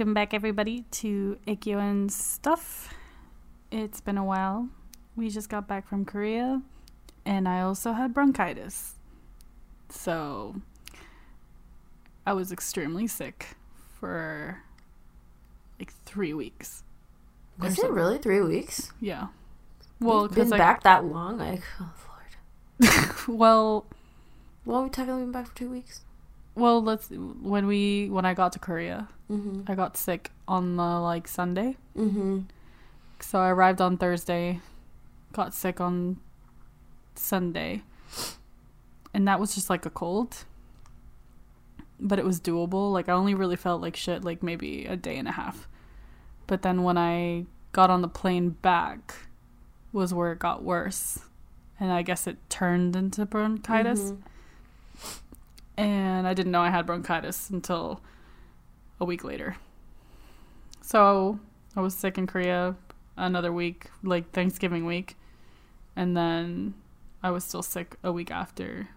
Welcome back, everybody, to Aegyo Stuff. It's been a while. We just got back from Korea, and I also had bronchitis. So, I was extremely sick for like three weeks. Was it really three weeks? Yeah. Well, We've been back that long. Like, oh lord. well, Well, we technically been back for two weeks. Well, let's when we when I got to Korea, Mm-hmm. I got sick on the like Sunday. Mm-hmm. So I arrived on Thursday, got sick on Sunday, and that was just like a cold. But it was doable. Like I only really felt like shit like maybe a day and a half. But then when I got on the plane back was where it got worse. And I guess it turned into bronchitis. Mhm. And I didn't know I had bronchitis until a week later. So I was sick in Korea another week, like Thanksgiving week. And then I was still sick a week after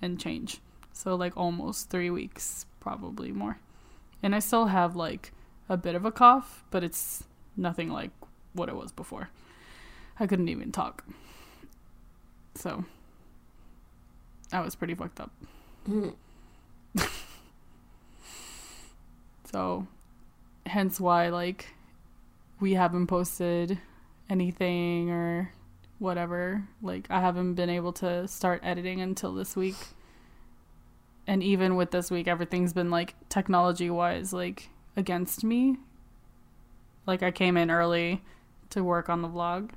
and change. So like almost three weeks, probably more. And I still have like a bit of a cough, but it's nothing like what it was before. I couldn't even talk. So I was pretty fucked up. Mhm. So, hence why, like, we haven't posted anything or whatever. Like, I haven't been able to start editing until this week. And even with this week, everything's been, like, technology wise, like, against me. Like, I came in early to work on the vlog,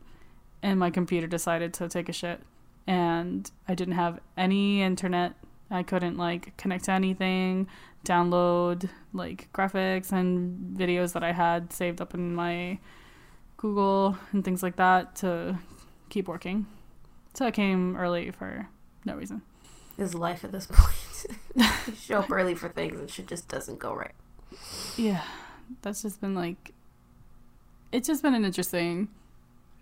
and my computer decided to take a shit. And I didn't have any internet. I couldn't, like, connect to anything download like graphics and videos that I had saved up in my Google and things like that to keep working. So I came early for no reason. Is life at this point? you show up early for things and shit just doesn't go right. Yeah, that's just been like, it's just been an interesting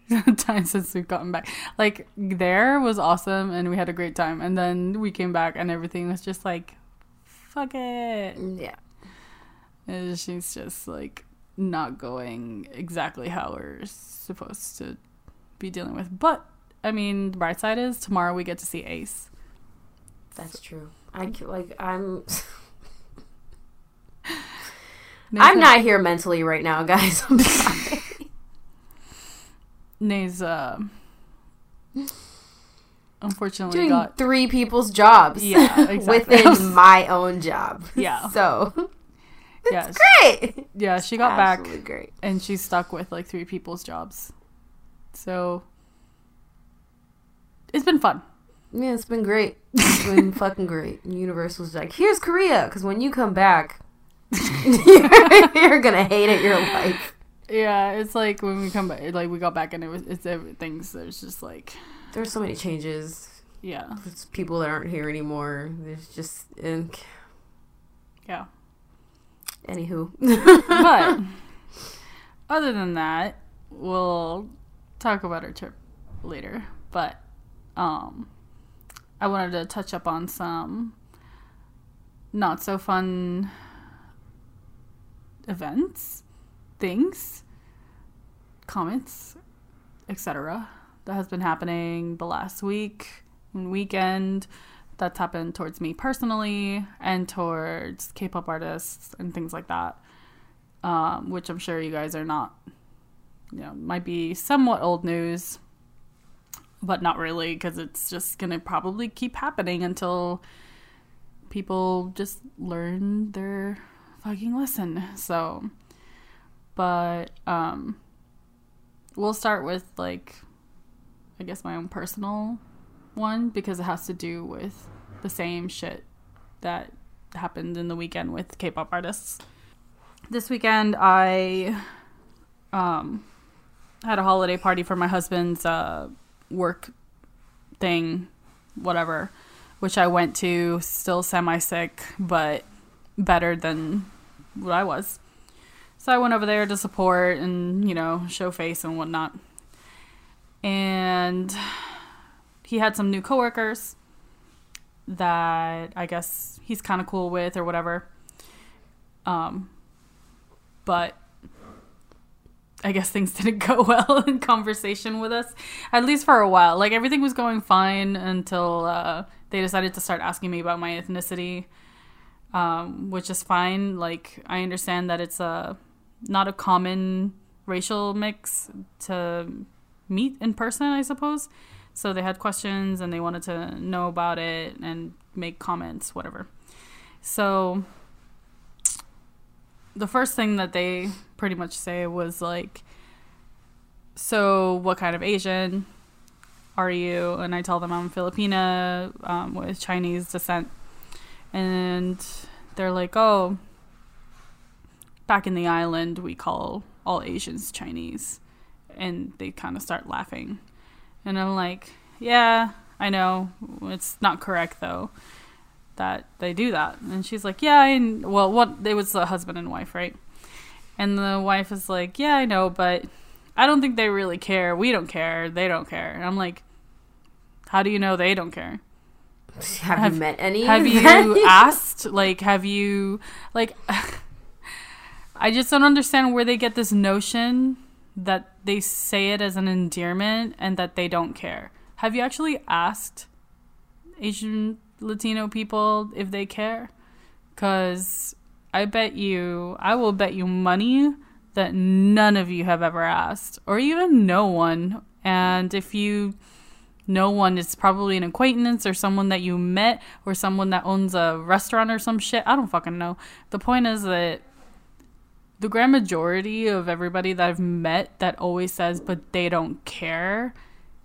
time since we've gotten back. Like, there was awesome and we had a great time. And then we came back and everything was just like, fuck it. Yeah. And she's just like not going exactly how we're supposed to be dealing with. But I mean, the bright side is tomorrow we get to see Ace. That's true. I like I'm Nay's I'm not here mentally right now, guys. I'm sorry. Nay's uh, unfortunately doing got three people's jobs. Yeah, exactly. within my own job. Yeah. So yeah great. yeah she got back great. and she's stuck with like three people's jobs. So it's been fun. Yeah, it's been great. It's been fucking great. Universal's like, here's Korea, because when you come back, you're, you're gonna hate it your life. Yeah, it's like when we come back, like we got back and it was it's everything's there's just like There's so many changes. yeah There's people that aren't here anymore. There's just, and, yeah. anywho. but other than that, we'll talk about our trip later. But um, I wanted to touch up on some not so fun events, things, comments, etc. that has been happening the last week and weekend. That's happened towards me personally and towards K-pop artists and things like that um, which I'm sure you guys are not, you know, might be somewhat old news, but not really because it's just gonna probably keep happening until people just learn their fucking lesson. So, but um, we'll start with like, I guess my own personal one because it has to do with the same shit that happened in the weekend with K-pop artists. This weekend I um had a holiday party for my husband's uh work thing whatever which I went to still semi sick but better than what I was so I went over there to support and you know show face and whatnot and he had some new coworkers that I guess he's kind of cool with or whatever um but I guess things didn't go well in conversation with us, at least for a while. Like everything was going fine until uh, they decided to start asking me about my ethnicity, um, which is fine. Like I understand that it's a not a common racial mix to meet in person, I suppose. So they had questions and they wanted to know about it and make comments, whatever. So the first thing that they pretty much say was like, "So, what kind of Asian are you?" And I tell them I'm Filipina um, with Chinese descent, and they're like, "Oh, back in the island, we call all Asians Chinese," and they kind of start laughing, and I'm like, "Yeah, I know it's not correct though." that they do that. And she's like, yeah, I, well, what, it was the husband and wife, right? And the wife is like, yeah, I know, but I don't think they really care. We don't care. They don't care. And I'm like, how do you know they don't care? Have, have you met any? Have you asked? Like, have you, like, I just don't understand where they get this notion that they say it as an endearment and that they don't care. Have you actually asked Asian Latino people if they care. Because I bet you, I will bet you money that none of you have ever asked, or even no one. And if you know one, it's probably an acquaintance or someone that you met or someone that owns a restaurant or some shit. I don't fucking know. The point is that the grand majority of everybody that I've met that always says, but they don't care,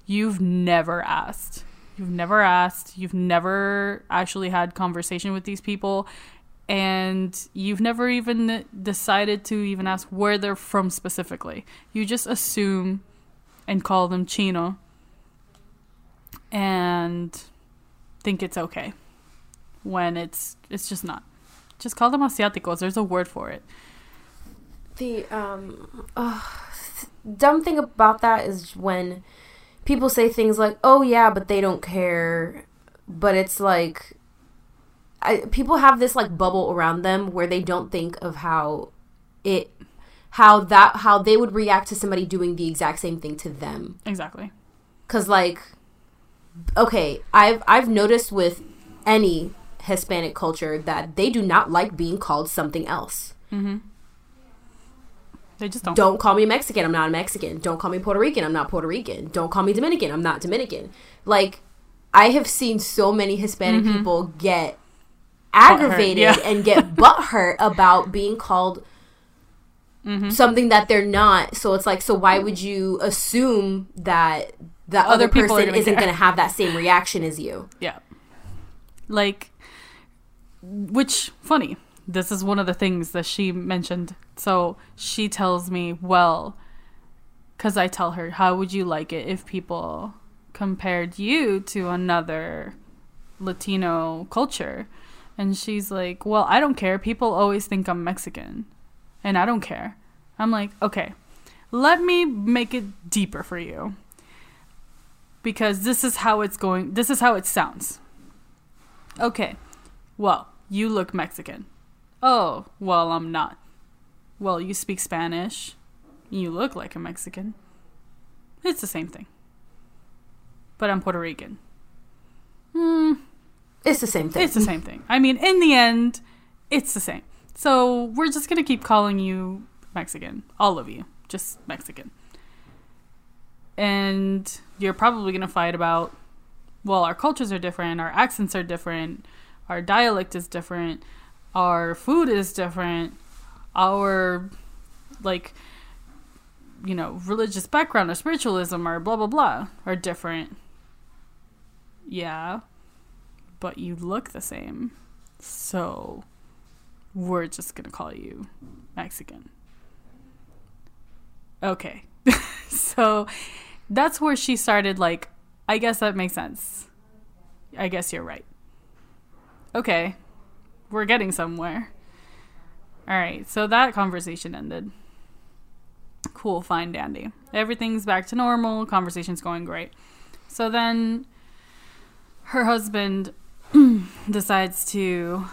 you've never asked. You've never asked, you've never actually had conversation with these people, and you've never even decided to even ask where they're from specifically. You just assume and call them Chino and think it's okay when it's it's just not. Just call them asiáticos. There's a word for it. The um, dumb thing about that is when people say things like, "Oh yeah, but they don't care," but it's like I, people have this like bubble around them where they don't think of how it how that how they would react to somebody doing the exact same thing to them. Exactly. Cuz like okay, I've I've noticed with any Hispanic culture that they do not like being called something else. hmm they just don't. Don't call me Mexican. I'm not a Mexican. Don't call me Puerto Rican. I'm not Puerto Rican. Don't call me Dominican. I'm not Dominican. Like, I have seen so many Hispanic mm-hmm. people get aggravated yeah. and get butthurt about being called mm-hmm. something that they're not. So it's like, so why would you assume that the other, other person gonna isn't going to have that same reaction as you? Yeah. Like, which funny this is one of the things that she mentioned. So she tells me, well, because I tell her, how would you like it if people compared you to another Latino culture? And she's like, well, I don't care. People always think I'm Mexican, and I don't care. I'm like, okay, let me make it deeper for you. Because this is how it's going, this is how it sounds. Okay, well, you look Mexican. Oh, well, I'm not. Well, you speak Spanish. You look like a Mexican. It's the same thing. But I'm Puerto Rican. Hmm. It's the same thing. It's the same thing. I mean, in the end, it's the same. So we're just going to keep calling you Mexican. All of you. Just Mexican. And you're probably going to fight about, well, our cultures are different, our accents are different, our dialect is different our food is different our like you know religious background or spiritualism or blah blah blah are different. Yeah. But you look the same. So we're just gonna call you mexican. Okay. So that's where she started like i guess that makes sense. I guess you're right. Okay. We're getting somewhere. All right, so that conversation ended. Cool, fine, dandy. Everything's back to normal. Conversation's going great. So then her husband decides to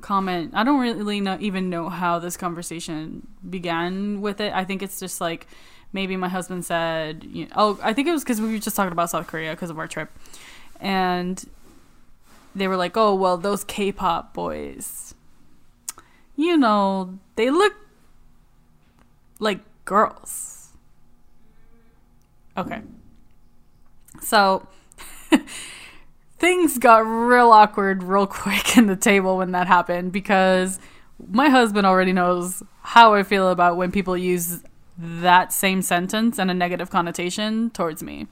comment. I don't really know, even know how this conversation began with it. I think it's just like maybe my husband said, you know, oh, I think it was because we were just talking about South Korea because of our trip. And they were like, oh, well, those K pop boys, you know, they look like girls. Okay. So things got real awkward real quick in the table when that happened because my husband already knows how I feel about when people use that same sentence and a negative connotation towards me.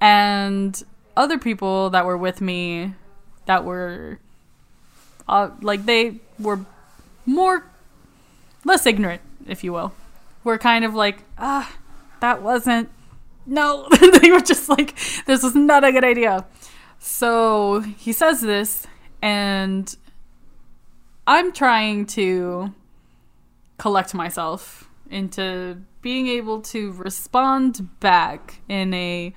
And other people that were with me that were uh, like they were more less ignorant, if you will. Were kind of like, ah, that wasn't no. they were just like, this was not a good idea. So he says this, and I'm trying to collect myself into being able to respond back in a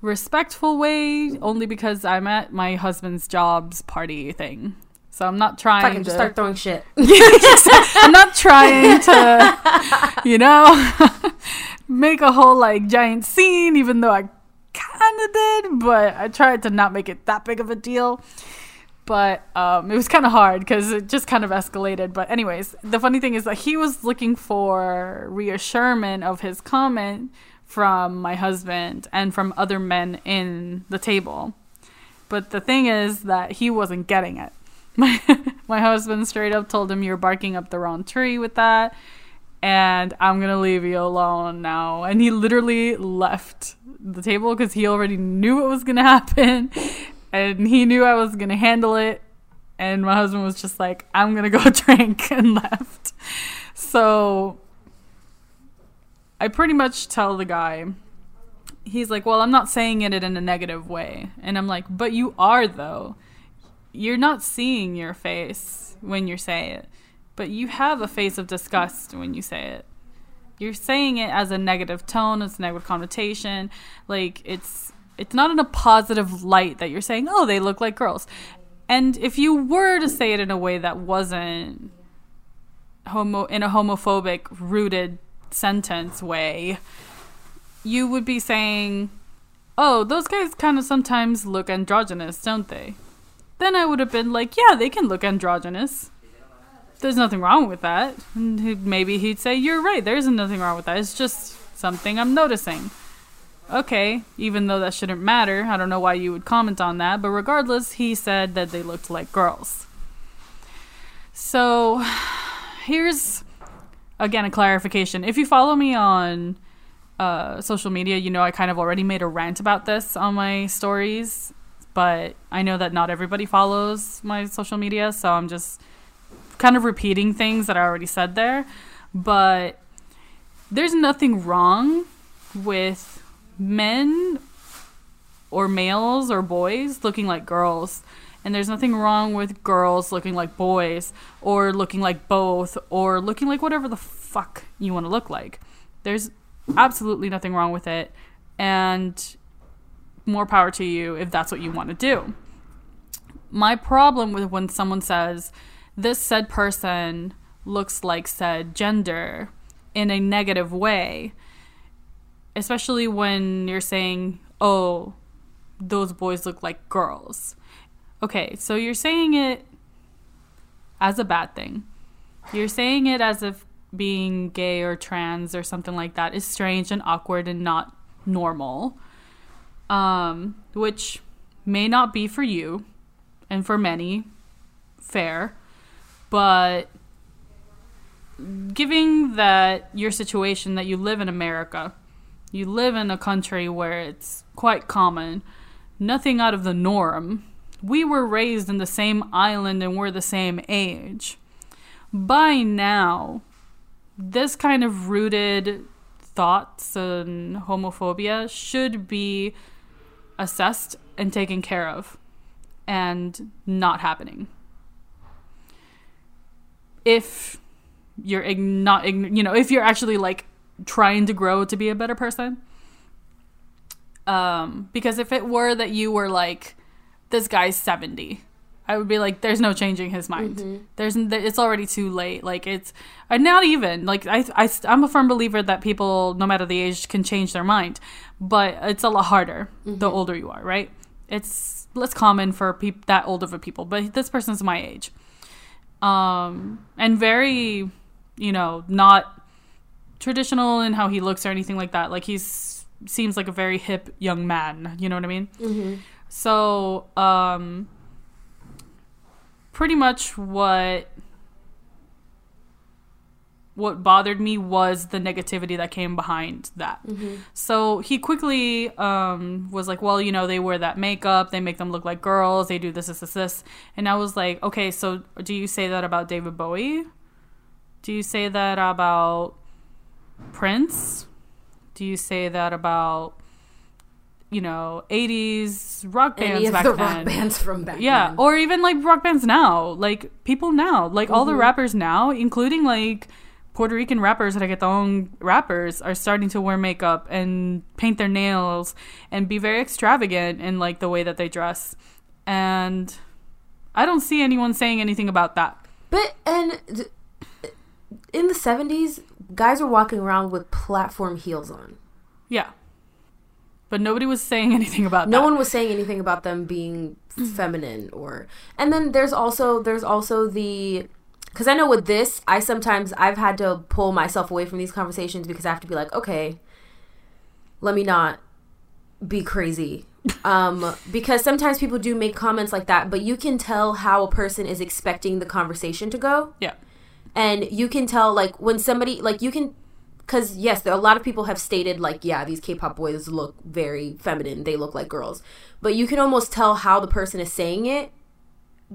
respectful way only because I'm at my husband's job's party thing. So I'm not trying Fucking to start throwing shit. I'm not trying to, you know, make a whole like giant scene, even though I kind of did, but I tried to not make it that big of a deal. But um, it was kind of hard because it just kind of escalated. But, anyways, the funny thing is that he was looking for reassurance of his comment from my husband and from other men in the table. But the thing is that he wasn't getting it. My, my husband straight up told him, You're barking up the wrong tree with that, and I'm gonna leave you alone now. And he literally left the table because he already knew what was gonna happen, and he knew I was gonna handle it. And my husband was just like, I'm gonna go drink, and left. So I pretty much tell the guy, he's like, Well, I'm not saying it in a negative way. And I'm like, But you are, though. You're not seeing your face when you say it, but you have a face of disgust when you say it. You're saying it as a negative tone, as a negative connotation. Like, it's. It's not in a positive light that you're saying, oh, they look like girls. And if you were to say it in a way that wasn't homo in a homophobic rooted sentence way, you would be saying, "Oh, those guys kind of sometimes look androgynous, don't they?" Then I would have been like, "Yeah, they can look androgynous. There's nothing wrong with that." And he'd- maybe he'd say, "You're right. There isn't nothing wrong with that. It's just something I'm noticing." Okay, even though that shouldn't matter, I don't know why you would comment on that, but regardless, he said that they looked like girls. So, here's again a clarification. If you follow me on uh, social media, you know I kind of already made a rant about this on my stories, but I know that not everybody follows my social media, so I'm just kind of repeating things that I already said there. But there's nothing wrong with men or males or boys looking like girls. And there's nothing wrong with girls looking like boys or looking like both or looking like whatever the fuck you want to look like. There's absolutely nothing wrong with it. And more power to you if that's what you want to do. My problem with when someone says, this said person looks like said gender in a negative way, especially when you're saying, oh, those boys look like girls. Okay, so you're saying it as a bad thing. You're saying it as if being gay or trans or something like that is strange and awkward and not normal. Um, which may not be for you and for many fair, but giving that your situation that you live in America, you live in a country where it's quite common, nothing out of the norm. We were raised in the same island and we're the same age. By now, this kind of rooted thoughts and homophobia should be assessed and taken care of and not happening. If you're ig- not, ign- you know, if you're actually like trying to grow to be a better person. Um, because if it were that you were like, this guy's 70 I would be like, there's no changing his mind. Mm-hmm. There's, it's already too late. Like it's uh, not even like I, I, I'm a firm believer that people, no matter the age, can change their mind, but it's a lot harder mm-hmm. the older you are, right? It's less common for peop- that old of a people, but this person's my age, um, and very, you know, not traditional in how he looks or anything like that. Like he's seems like a very hip young man. You know what I mean? Mm-hmm. So, um, pretty much what what bothered me was the negativity that came behind that. Mm-hmm. So he quickly um, was like, well, you know, they wear that makeup, they make them look like girls, they do this, this, this, this. And I was like, okay, so do you say that about David Bowie? Do you say that about Prince? Do you say that about you know, 80s rock bands Any of back the then. rock bands from back yeah, then. or even like rock bands now, like people now, like mm-hmm. all the mm-hmm. rappers now, including like Puerto Rican rappers, reggaeton rappers, are starting to wear makeup and paint their nails and be very extravagant in like the way that they dress. And I don't see anyone saying anything about that. But and th- in the 70s, guys were walking around with platform heels on. Yeah but nobody was saying anything about no that. one was saying anything about them being feminine or and then there's also there's also the because i know with this i sometimes i've had to pull myself away from these conversations because i have to be like okay let me not be crazy. Um because sometimes people do make comments like that but you can tell how a person is expecting the conversation to go. Yeah. And you can tell like when somebody like you can because yes, there, a lot of people have stated like, yeah, these K-pop boys look very feminine. They look like girls, but you can almost tell how the person is saying it,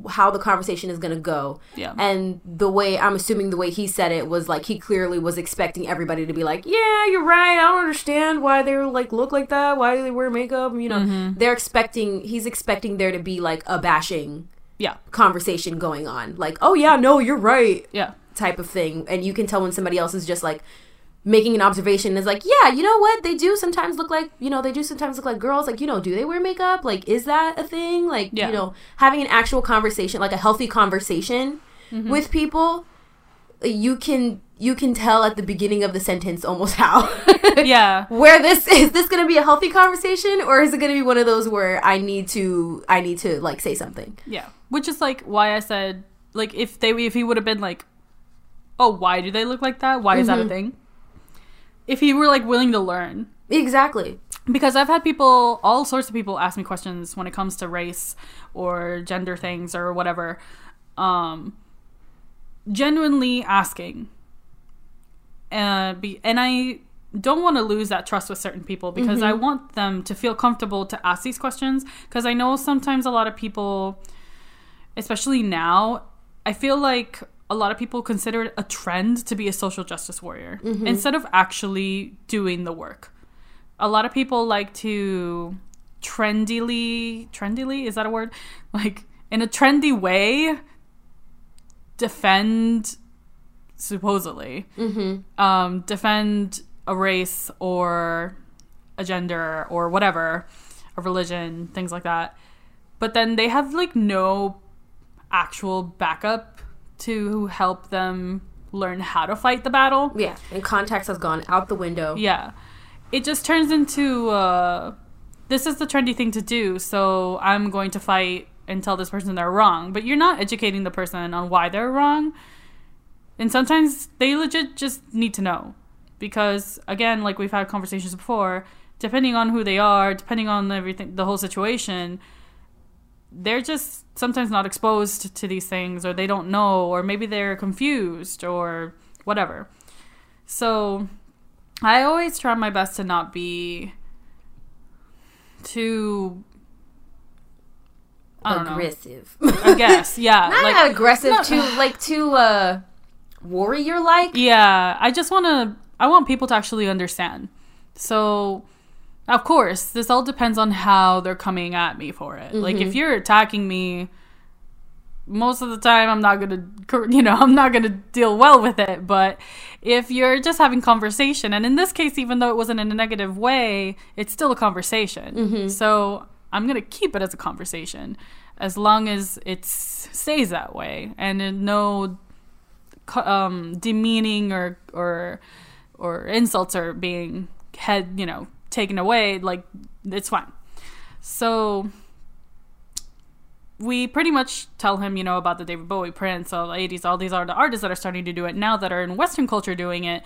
how the conversation is gonna go. Yeah. And the way I'm assuming the way he said it was like he clearly was expecting everybody to be like, yeah, you're right. I don't understand why they like look like that. Why do they wear makeup? You know, mm-hmm. they're expecting. He's expecting there to be like a bashing. Yeah. Conversation going on, like, oh yeah, no, you're right. Yeah. Type of thing, and you can tell when somebody else is just like making an observation is like, yeah, you know what? They do sometimes look like, you know, they do sometimes look like girls. Like, you know, do they wear makeup? Like, is that a thing? Like, yeah. you know, having an actual conversation, like a healthy conversation mm-hmm. with people, you can you can tell at the beginning of the sentence almost how yeah where this is this going to be a healthy conversation or is it going to be one of those where i need to i need to like say something yeah which is like why i said like if they if he would have been like oh why do they look like that why is mm-hmm. that a mm-hmm. thing if he were like willing to learn. Exactly. Because I've had people, all sorts of people ask me questions when it comes to race or gender things or whatever. Um, genuinely asking. Uh, be, and I don't want to lose that trust with certain people because mm-hmm. I want them to feel comfortable to ask these questions. Because I know sometimes a lot of people, especially now, I feel like a lot of people consider it a trend to be a social justice warrior mm-hmm. instead of actually doing the work. A lot of people like to trendily, trendily, is that a word? Like in a trendy way, defend, supposedly, mm-hmm. um, defend a race or a gender or whatever, a religion, things like that. But then they have like no actual backup to help them learn how to fight the battle. Yeah, and context has gone out the window. Yeah. It just turns into uh, this is the trendy thing to do, so I'm going to fight and tell this person they're wrong. But you're not educating the person on why they're wrong. And sometimes they legit just need to know. Because again, like we've had conversations before, depending on who they are, depending on everything the whole situation, they're just sometimes not exposed to these things or they don't know or maybe they're confused or whatever. So I always try my best to not be too I aggressive. I guess, yeah. not like, aggressive, not, too like too uh warrior like. Yeah, I just want to I want people to actually understand. So of course, this all depends on how they're coming at me for it. Mm-hmm. Like if mm-hmm. you're attacking me most of the time I'm not going to you know, I'm not going to deal well with it, but if you're just having conversation and in this case even though it wasn't in a negative way, it's still a conversation. Mm-hmm. So I'm going to keep it as a conversation as long as it stays that way and no um, demeaning or or or insults are being head you know taken away like it's fine. So we pretty much tell him you know about the david bowie prince all the 80s all these are the artists that are starting to do it now that are in western culture doing it.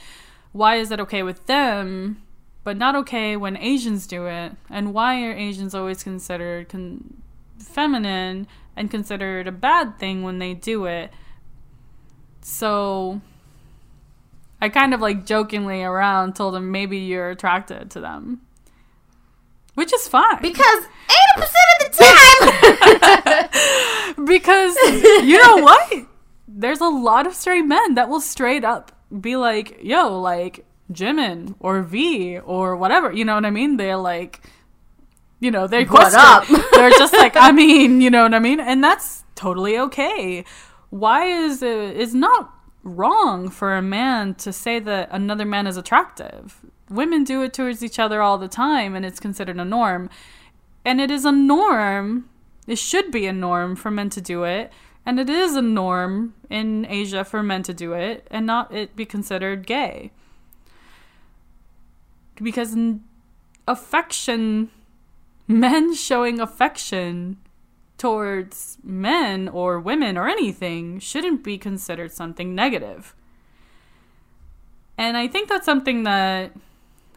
Why is it okay with them but not okay when asians do it? And why are asians always considered con- feminine and considered a bad thing when they do it? So I kind of like jokingly around told him maybe you're attracted to them. Which is fine. Because 80% of the time. because you know what? There's a lot of straight men that will straight up be like, yo, like Jimin or V or whatever. You know what I mean? They're like, you know, they. What up? They're just like, I mean, you know what I mean? And that's totally okay why is it is not wrong for a man to say that another man is attractive. Women do it towards each other all the time and it's considered a norm. And it is a norm. It should be a norm for men to do it. And it is a norm in Asia for men to do it and not it be considered gay. Because affection, men showing affection towards men or women or anything shouldn't be considered something negative. And I think that's something that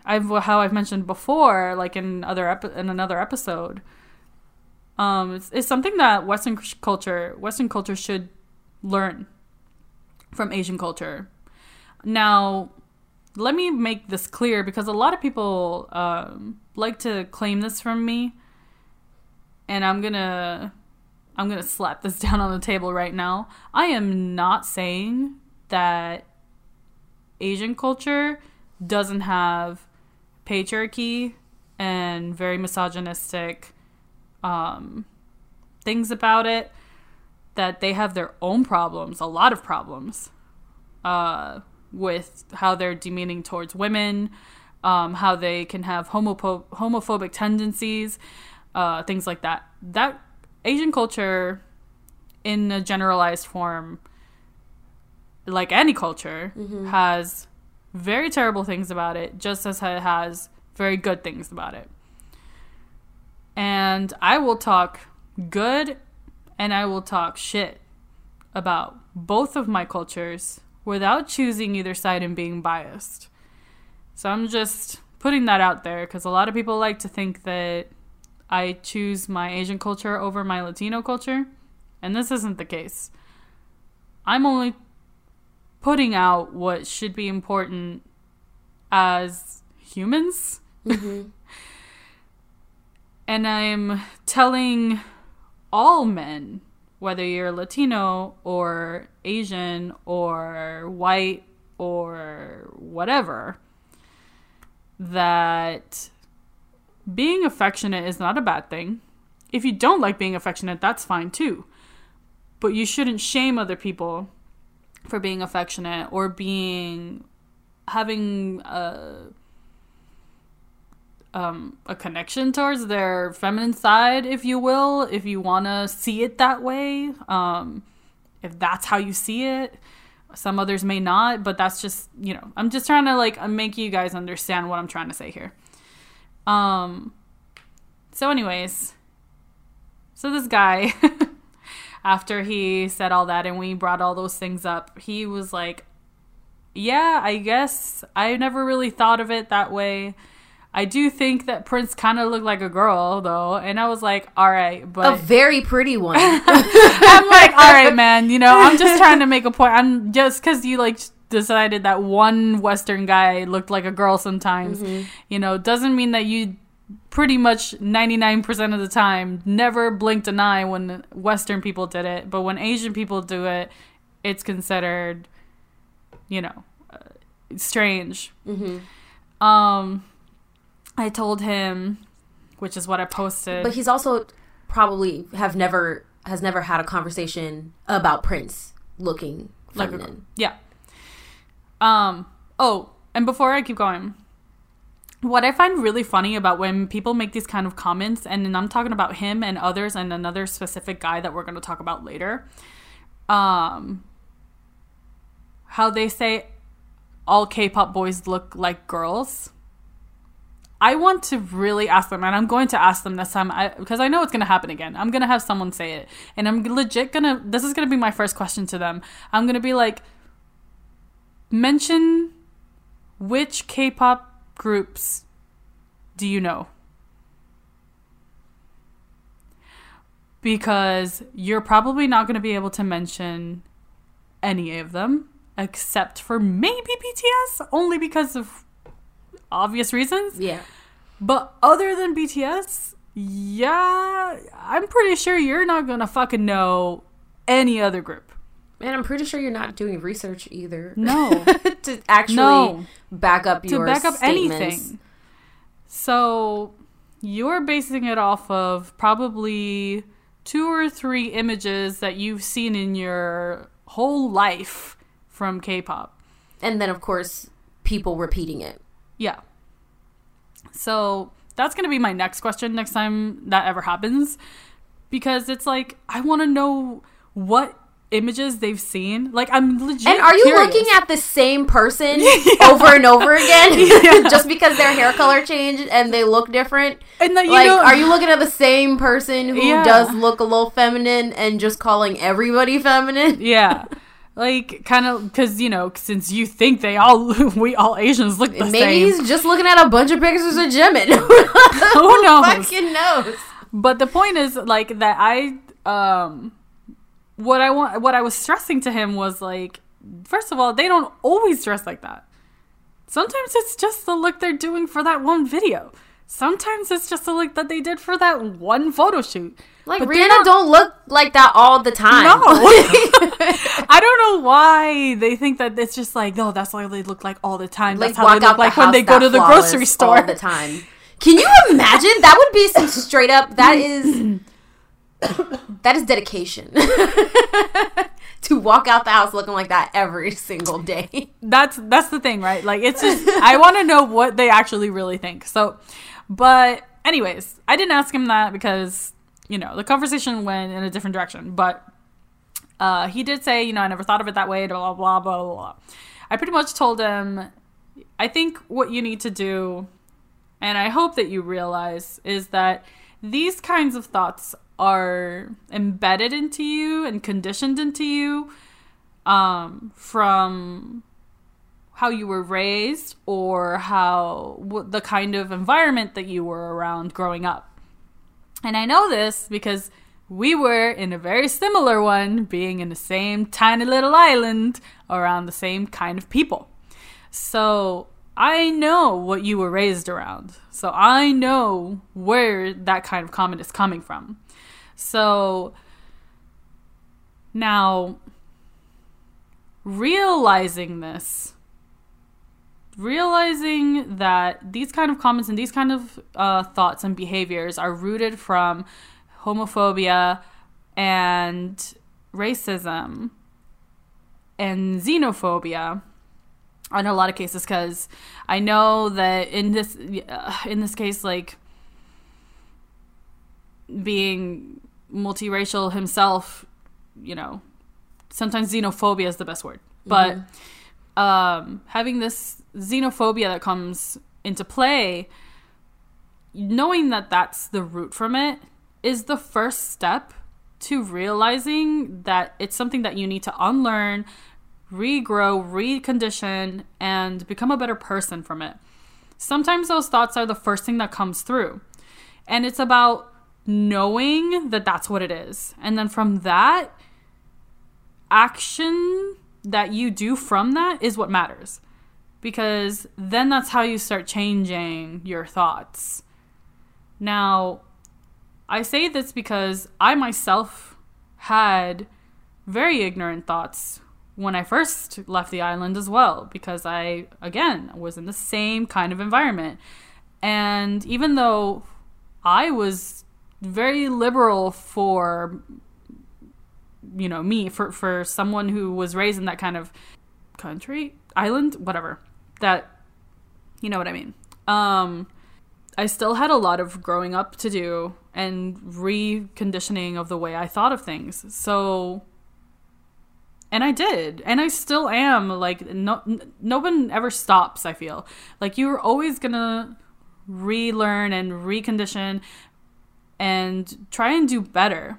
I've how I've mentioned before, like in other epi- in another episode. Um, it's, it's something that Western culture Western culture should learn from Asian culture. Now, let me make this clear because a lot of people um, like to claim this from me and I'm gonna I'm gonna slap this down on the table right now. I am not saying that Asian culture doesn't have patriarchy and very misogynistic um, things about it. That they have their own problems, a lot of problems, uh, with how they're demeaning towards women, um, how they can have homopho- homophobic tendencies uh, things like that. That Asian culture, in a generalized form, like any culture, mm-hmm. has very terrible things about it, just as it has very good things about it. And I will talk good and I will talk shit about both of my cultures without choosing either side and being biased. So I'm just putting that out there because a lot of people like to think that I choose my Asian culture over my Latino culture, and this isn't the case. I'm only putting out what should be important as humans. Mm-hmm. and I'm telling all men, whether you're Latino or Asian or white or whatever, that being affectionate is not a bad thing. If you don't like being affectionate, that's fine too. But you shouldn't shame other people for being affectionate or being having a um, a connection towards their feminine side, if you will, if you want to see it that way. Um, if that's how you see it, some others may not, but that's just you know, I'm just trying to like make you guys understand what I'm trying to say here. Um so anyways, so this guy after he said all that and we brought all those things up, he was like, "Yeah, I guess I never really thought of it that way." I do think that Prince kind of looked like a girl, though, and I was like, "All right, but a very pretty one." I'm like, "All right, man. You know, I'm just trying to make a point. I'm just because you like decided that one Western guy looked like a girl sometimes, mm-hmm. you know, doesn't mean that you pretty much 99% of the time never blinked an eye when Western people did it. But when Asian people do it, it's considered, you know, uh, strange. Mm-hmm. Um, I told him, which is what I posted. But he's also probably have never has never had a conversation about Prince looking feminine. Like a, yeah. Um. Oh, and before I keep going, what I find really funny about when people make these kind of comments, and I'm talking about him and others, and another specific guy that we're going to talk about later, um, how they say all K-pop boys look like girls. I want to really ask them, and I'm going to ask them this time because I, I know it's going to happen again. I'm going to have someone say it, and I'm legit going to. This is going to be my first question to them. I'm going to be like, mention which K-pop groups do you know? Because you're probably not going to be able to mention any of them except for maybe BTS, only because of obvious reasons. Yeah. But other than BTS, yeah, I'm pretty sure you're not going to fucking know any other group. And I'm pretty sure you're not doing research either. No. to actually no. back up your to back up statements. anything. So you're basing it off of probably two or three images that you've seen in your whole life from K-pop. And then of course people repeating it. Yeah. So that's going to be my next question next time that ever happens because it's like I want to know what images they've seen. Like I'm legit. And are you curious. looking at the same person yeah. over and over again yeah. just because their hair color changed and they look different? And like, know, are you looking at the same person who yeah. does look a little feminine and just calling everybody feminine? Yeah. Like kind of because you know since you think they all we all Asians look the Maybe same. Maybe he's just looking at a bunch of pictures of Jimin. Who knows? Fucking knows. But the point is like that I um what I want what I was stressing to him was like first of all, they don't always dress like that. Sometimes it's just the look they're doing for that one video. Sometimes it's just the look that they did for that one photo shoot. Like but Rihanna not, don't look like that all the time. No. I don't know why they think that it's just like, no, that's how they look like all the time. Like, that's how they look like when they go to the grocery store all the time. Can you imagine? That would be some straight up that is that is dedication. to walk out the house looking like that every single day. That's that's the thing, right? Like it's just I want to know what they actually really think. So, but anyways, I didn't ask him that because you know the conversation went in a different direction. But uh, he did say, you know, I never thought of it that way. Blah blah blah blah blah. I pretty much told him, I think what you need to do, and I hope that you realize, is that these kinds of thoughts are embedded into you and conditioned into you um, from how you were raised or how the kind of environment that you were around growing up. And I know this because we were in a very similar one, being in the same tiny little island around the same kind of people. So I know what you were raised around. So I know where that kind of comment is coming from. So now realizing this, realizing that these kind of comments and these kind of uh, thoughts and behaviors are rooted from homophobia and racism and xenophobia in a lot of cases because i know that in this uh, in this case like being multiracial himself, you know, sometimes xenophobia is the best word. But mm-hmm. um, having this xenophobia that comes into play, knowing that that's the root from it is the first step to realizing that it's something that you need to unlearn, regrow, recondition, and become a better person from it. Sometimes those thoughts are the first thing that comes through. And it's about knowing that that's what it is. And then from that, action that you do from that is what matters. Because then that's how you start changing your thoughts. Now, I say this because I myself had very ignorant thoughts when I first left the island as well, because I, again, was in the same kind of environment. And even though I was very liberal for you know me for for someone who was raised in that kind of country island whatever that you know what i mean Um, I still had a lot of growing up to do and reconditioning of the way I thought of things. So, and I did, and I still am. Like, no, no one ever stops. I feel like you're always gonna relearn and recondition and try and do better.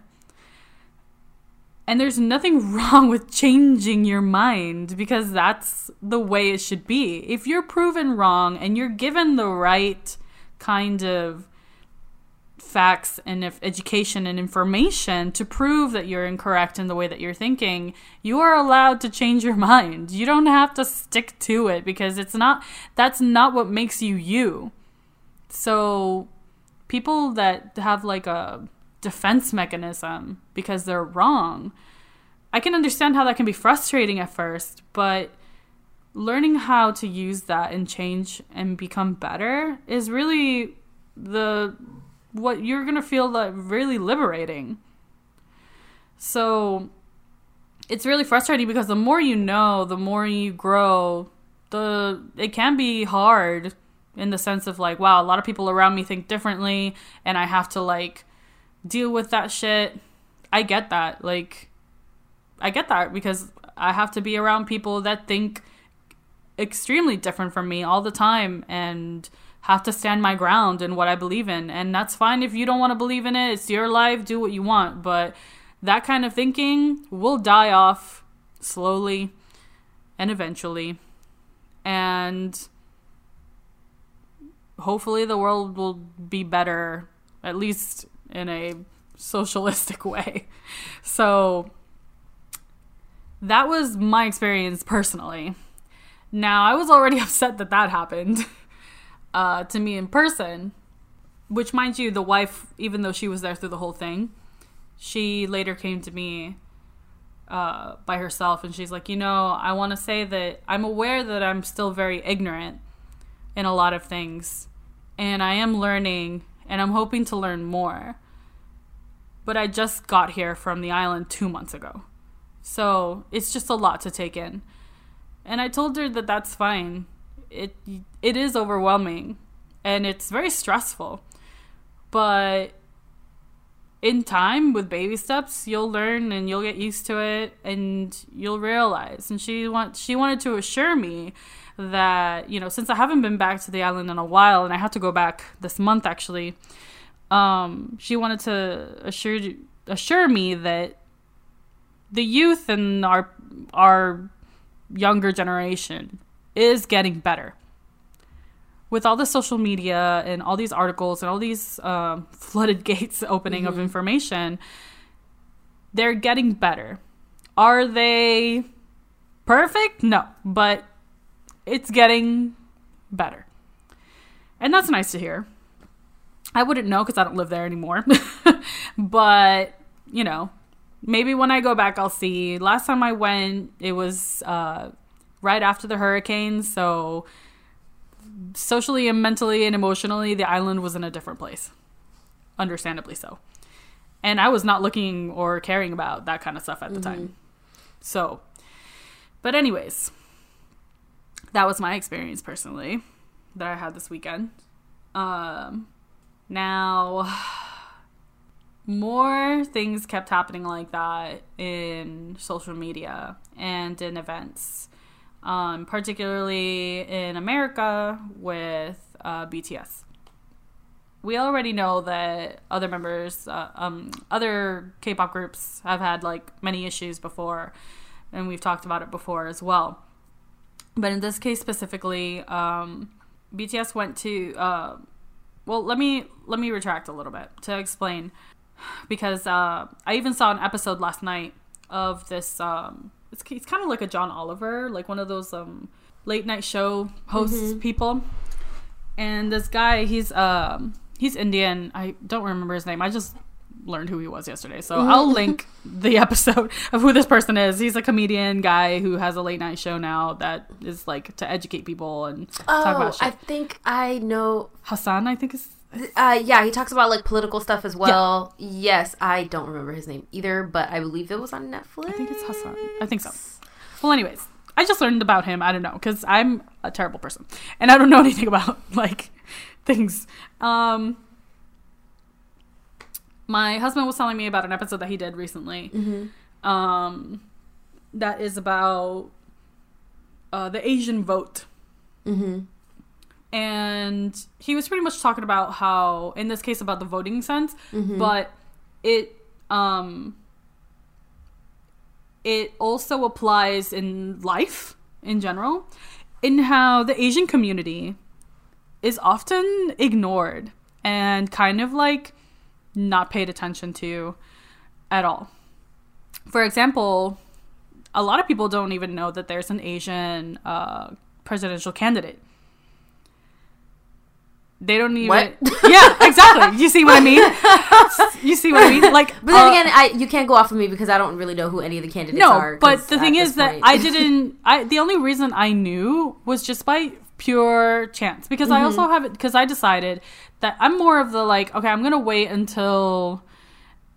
And there's nothing wrong with changing your mind because that's the way it should be. If you're proven wrong and you're given the right kind of facts and if education and information to prove that you're incorrect in the way that you're thinking, you are allowed to change your mind. You don't have to stick to it because it's not that's not what makes you you. So people that have like a defense mechanism because they're wrong. I can understand how that can be frustrating at first, but learning how to use that and change and become better is really the what you're going to feel like really liberating. So it's really frustrating because the more you know, the more you grow, the it can be hard in the sense of like, wow, a lot of people around me think differently and I have to like deal with that shit. I get that. Like I get that because I have to be around people that think extremely different from me all the time and have to stand my ground in what I believe in. And that's fine if you don't want to believe in it. It's your life, do what you want, but that kind of thinking will die off slowly and eventually. And hopefully the world will be better at least in a socialistic way. So that was my experience personally. Now, I was already upset that that happened uh, to me in person, which, mind you, the wife, even though she was there through the whole thing, she later came to me uh, by herself and she's like, you know, I want to say that I'm aware that I'm still very ignorant in a lot of things, and I am learning, and I'm hoping to learn more but I just got here from the island two months ago. So it's just a lot to take in. And I told her that that's fine. It it is overwhelming and it's very stressful. But in time with baby steps, you'll learn and you'll get used to it and you'll realize. And she want she wanted to assure me that, you know, since I haven't been back to the island in a while and I had to go back this month actually, um, she wanted to assure assure me that the youth and our our younger generation is getting better. With all the social media and all these articles and all these um, flooded gates opening mm-hmm. of information, they're getting better. Are they perfect? No, but it's getting better. And that's nice to hear. I wouldn't know because I don't live there anymore. but, you know, maybe when I go back, I'll see. Last time I went, it was uh, right after the hurricane. So, socially and mentally and emotionally, the island was in a different place. Understandably so. And I was not looking or caring about that kind of stuff at the mm-hmm. time. So, but, anyways, that was my experience personally that I had this weekend. Um, now, more things kept happening like that in social media and in events, um, particularly in America with uh, BTS. We already know that other members, uh, um, other K pop groups have had like many issues before, and we've talked about it before as well. But in this case specifically, um, BTS went to uh, well let me let me retract a little bit to explain because uh, I even saw an episode last night of this. Um, it's, it's kind of like a John Oliver, like one of those um, late night show hosts mm-hmm. people. And this guy, he's um, he's Indian. I don't remember his name. I just learned who he was yesterday. So mm-hmm. I'll link the episode of who this person is. He's a comedian guy who has a late night show now that is like to educate people and oh, talk about oh, shit. I think I know Hasan, I think is uh, yeah, he talks about like political stuff as well. Yeah. Yes, I don't remember his name either, but I believe it was on Netflix. I think it's Hasan. I think so. Well, anyways, I just learned about him. I don't know because I'm a terrible person and I don't know anything about like things. Um, my husband was telling me about an episode that he did recently. Mm-hmm. Um, that is about uh, the Asian vote. Mm-hmm. And he was pretty much talking about how, in this case, about the voting sense, Mhm. but it um it also applies in life in general in how the asian community is often ignored and kind of like not paid attention to at all for example a lot of people don't even know that there's an asian uh, presidential candidate they don't even What? yeah exactly you see what i mean you see what i mean like But then uh, again, I you can't go off of me because I don't really know who any of the candidates no, are. but 'cause the thing is that point- I didn't. I the only reason I knew was just by pure chance because I Mm-hmm. also have it because I decided that I'm more of the like okay I'm gonna wait until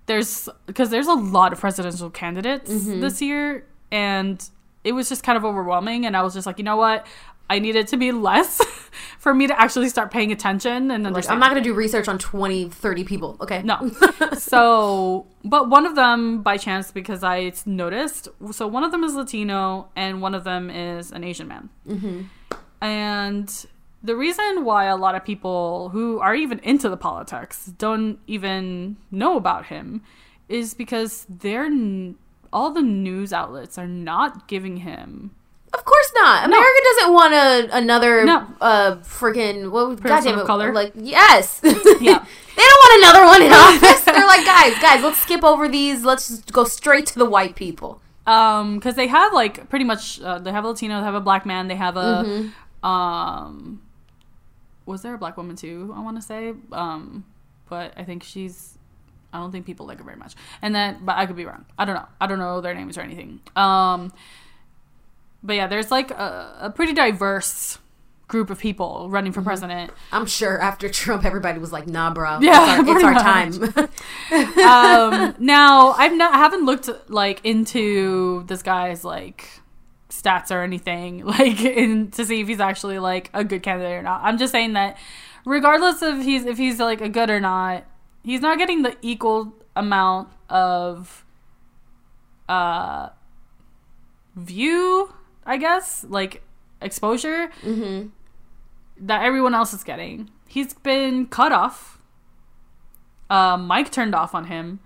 there's because there's a lot of presidential candidates Mm-hmm. this year and it was just kind of overwhelming and I was just like you know what I need it to be less for me to actually start paying attention and Like. I'm not gonna do research on 20, 30 people. Okay. No. so, but one of them by chance because I noticed. So one of them is Latino and one of them is an Asian man. Mm-hmm. And the reason why a lot of people who are even into the politics don't even know about him is because they're n- all the news outlets are not giving him Of course not. America doesn't want a another No. uh freaking what goddamn it, color? like yes. Yeah. they don't want another one in office. They're like, guys, guys, let's skip over these. Let's just go straight to the white people. um because they have like pretty much uh, they have a latino they have a black man they have a um was there a black woman too i want to say? Um but i think she's i don't think people like her very much. And then but i could be wrong. I don't know. I don't know their names or anything. Um but yeah there's like a, a pretty diverse group of people running for president. I'm sure after Trump, everybody was like, nah, bro. Yeah, it's our, it's our time. um, now I've not I haven't looked like into this guy's like stats or anything like in to see if he's actually like a good candidate or not. I'm just saying that regardless of he's if he's like a good or not, he's not getting the equal amount of uh view, I guess, like exposure mm-hmm. that everyone else is getting. He's been cut off. Uh, Mike turned off on him.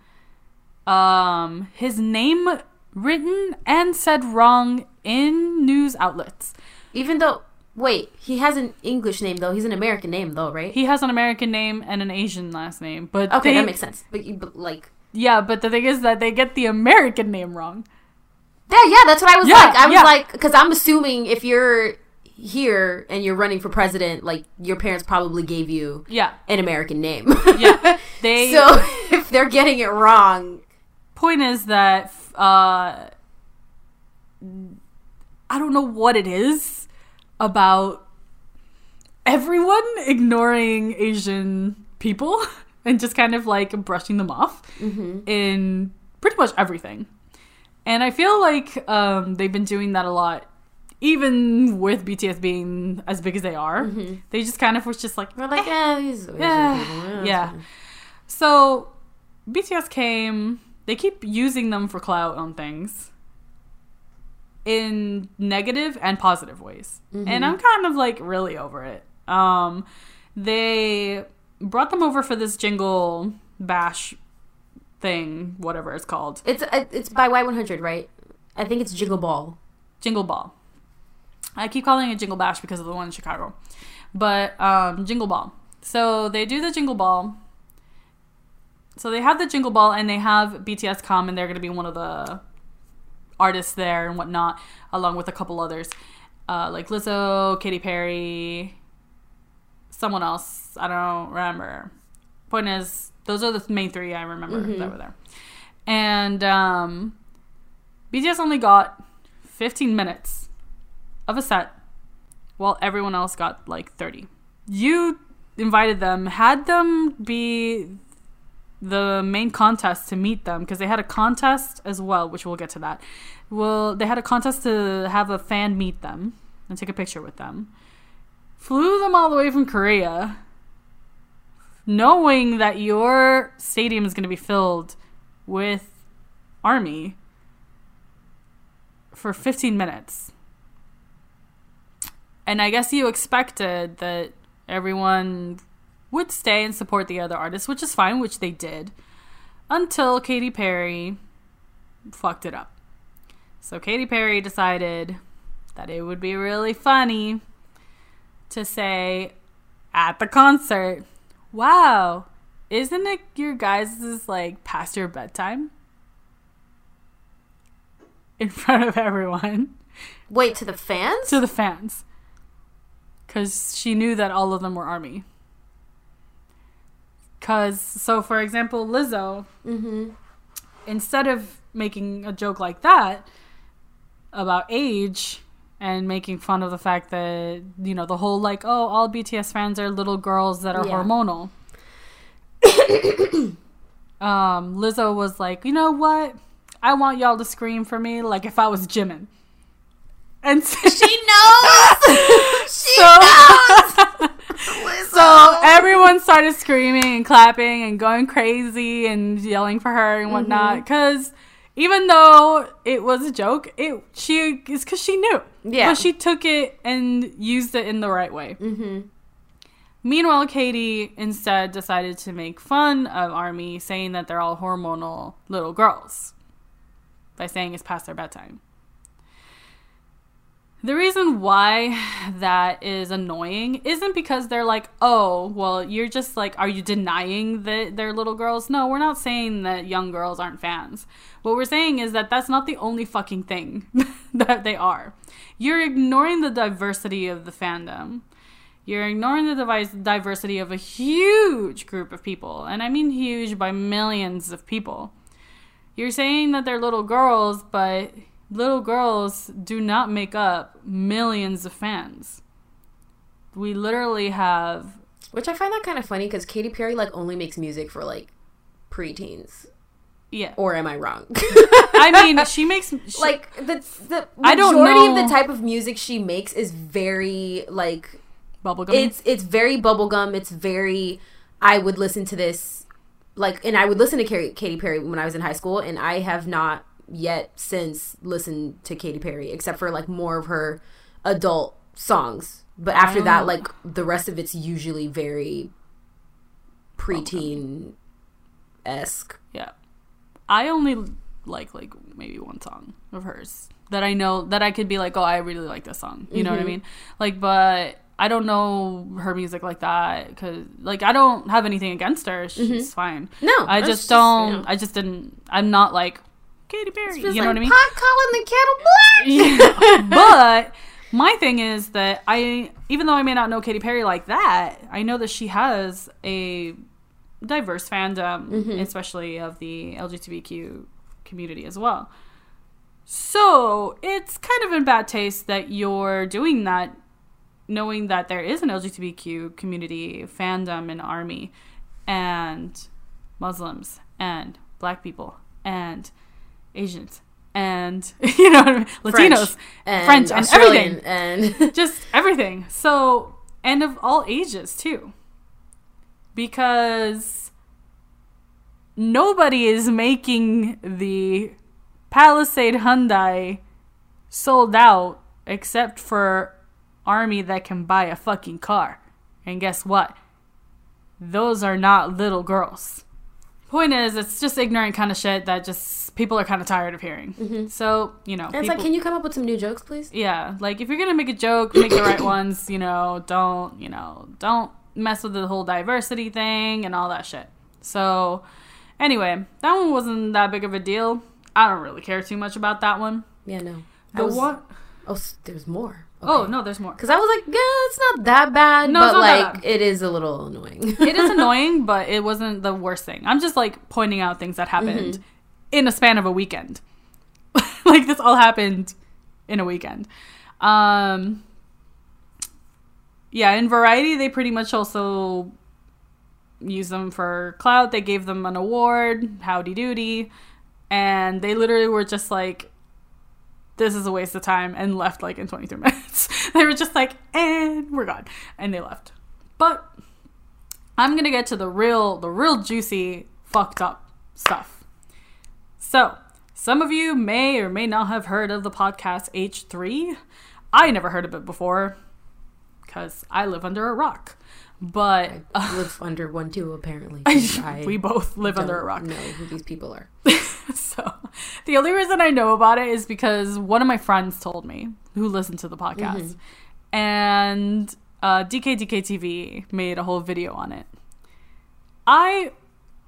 Um, his name written and said wrong in news outlets. Even though, wait, he has an English name though. He's an American name though, right? He has an American name and an Asian last name, but okay, they- that makes sense. But, you, but like, yeah. But the thing is that they get the American name wrong. yeah, yeah, that's what I was Yeah, like. I was yeah. like, because I'm assuming if you're here and you're running for president, like your parents probably gave you Yeah, an American name. yeah. They so if they're getting it wrong, point is that uh I don't know what it is about everyone ignoring Asian people and just kind of like brushing them off in pretty much everything. And I feel like um, they've been doing that a lot, even with BTS being as big as they are. They just kind of was just like, we're like, eh, Yeah, people, yeah, that's yeah. fine. So BTS came. They keep using them for clout on things in negative and positive ways, and I'm kind of like really over it. Um, they brought them over for this jingle bash thing, whatever it's called, It's uh, it's by Y100, right? I think it's Jingle Ball. Jingle Ball. I keep calling it Jingle Bash because of the one in Chicago, but um, Jingle Ball. So they do the Jingle Ball. So they have the Jingle Ball and they have BTS come and they're going to be one of the artists there and whatnot, along with a couple others, uh, like Lizzo, Katy Perry, someone else. I don't remember. Point is, those are the main three I remember that were there. And um, BTS only got 15 minutes of a set while everyone else got like 30. You invited them, had them be the main contest to meet them because they had a contest as well, which we'll get to that. Well, they had a contest to have a fan meet them and take a picture with them flew them all the way from Korea, knowing that your stadium is going to be filled with army for 15 minutes. And I guess you expected that everyone would stay and support the other artists, which is fine, which they did, until Katy Perry fucked it up. So Katy Perry decided that it would be really funny to say at the concert, "Wow, isn't it your guys' like past your bedtime?" In front of everyone. Wait, to the fans? To the fans. Cuz she knew that all of them were army. Cuz so for example, Lizzo, mm-hmm. instead of making a joke like that about age and making fun of the fact that you know the whole like oh all BTS fans are little girls that are yeah. hormonal. um, Lizzo was like, you know what? I want y'all to scream for me like if I was Jimin. And so, she knows. she so, knows. So everyone started screaming and clapping and going crazy and yelling for her and whatnot because. Mm-hmm even though it was a joke, it she is because she knew. Yeah, but she took it and used it in the right way. Mm-hmm. Meanwhile, Katy instead decided to make fun of Army, saying that they're all hormonal little girls by saying it's past their bedtime. The reason why that is annoying isn't because they're like, oh, well, you're just like, are you denying that they're little girls? No, we're not saying that young girls aren't fans. What we're saying is that that's not the only fucking thing that they are. You're ignoring the diversity of the fandom. You're ignoring the diversity of a huge group of people. And I mean huge by millions of people. You're saying that they're little girls, but little girls do not make up millions of fans. We literally have. Which I find that kind of funny because Katy Perry like only makes music for like preteens. Yeah. Or am I wrong? I mean, she makes she, like the the I don't majority know. of the type of music she makes is very like bubblegum. It's it's very bubblegum. It's very I would listen to this like and I would listen to Katy Perry when I was in high school and I have not yet since listened to Katy Perry, except for like more of her adult songs. But after oh. that, like the rest of it's usually very preteen esque. Yeah, I only like like maybe one song of hers that I know that I could be like, oh, I really like this song. You mm-hmm. know what I mm-hmm. mean? Like, but I don't know her music like that because, like, I don't have anything against her. She's mm-hmm. fine. No, I just, just don't. You know. I just didn't. I'm not like Katy Perry. You know like what I mean? Pot calling the kettle black. but my thing is that I, even though I may not know Katy Perry like that, I know that she has a diverse fandom, mm-hmm. especially of the LGBTQ community as well. So it's kind of in bad taste that you're doing that, knowing that there is an LGBTQ community fandom and army, and Muslims and Black people and Asians and you know I mean? Latinos, French and, French and everything, and just everything. So and of all ages too, because nobody is making the Palisade Hyundai sold out except for army that can buy a fucking car. And guess what? Those are not little girls. Point is, it's just ignorant kind of shit that just people are kind of tired of hearing. Mm-hmm. So you know, and it's people, like, can you come up with some new jokes, please? Yeah, like if you're gonna make a joke, make the right ones. You know, don't you know, don't mess with the whole diversity thing and all that shit. So anyway, that one wasn't that big of a deal. I don't really care too much about that one. Yeah, no. The was, one oh, there's more. Oh no, there's more. Because I was like, yeah, it's not that bad. No, but like it is a little annoying. it is annoying, but it wasn't the worst thing. I'm just like pointing out things that happened mm-hmm in a span of a weekend. like this all happened in a weekend. Um yeah, in Variety they pretty much also use them for clout. They gave them an award, howdy doody, and they literally were just like this is a waste of time and left like in 23 minutes. they were just like, and we're gone. And they left. But I'm gonna get to the real, the real juicy, fucked up stuff. So, some of you may or may not have heard of the podcast H3. I never heard of it before because I live under a rock. But I live under one too, apparently. I we both live under a rock. Know who these people are. so the only reason I know about it is because one of my friends told me who listened to the podcast, mm-hmm. and uh, DKDKTV made a whole video on it. I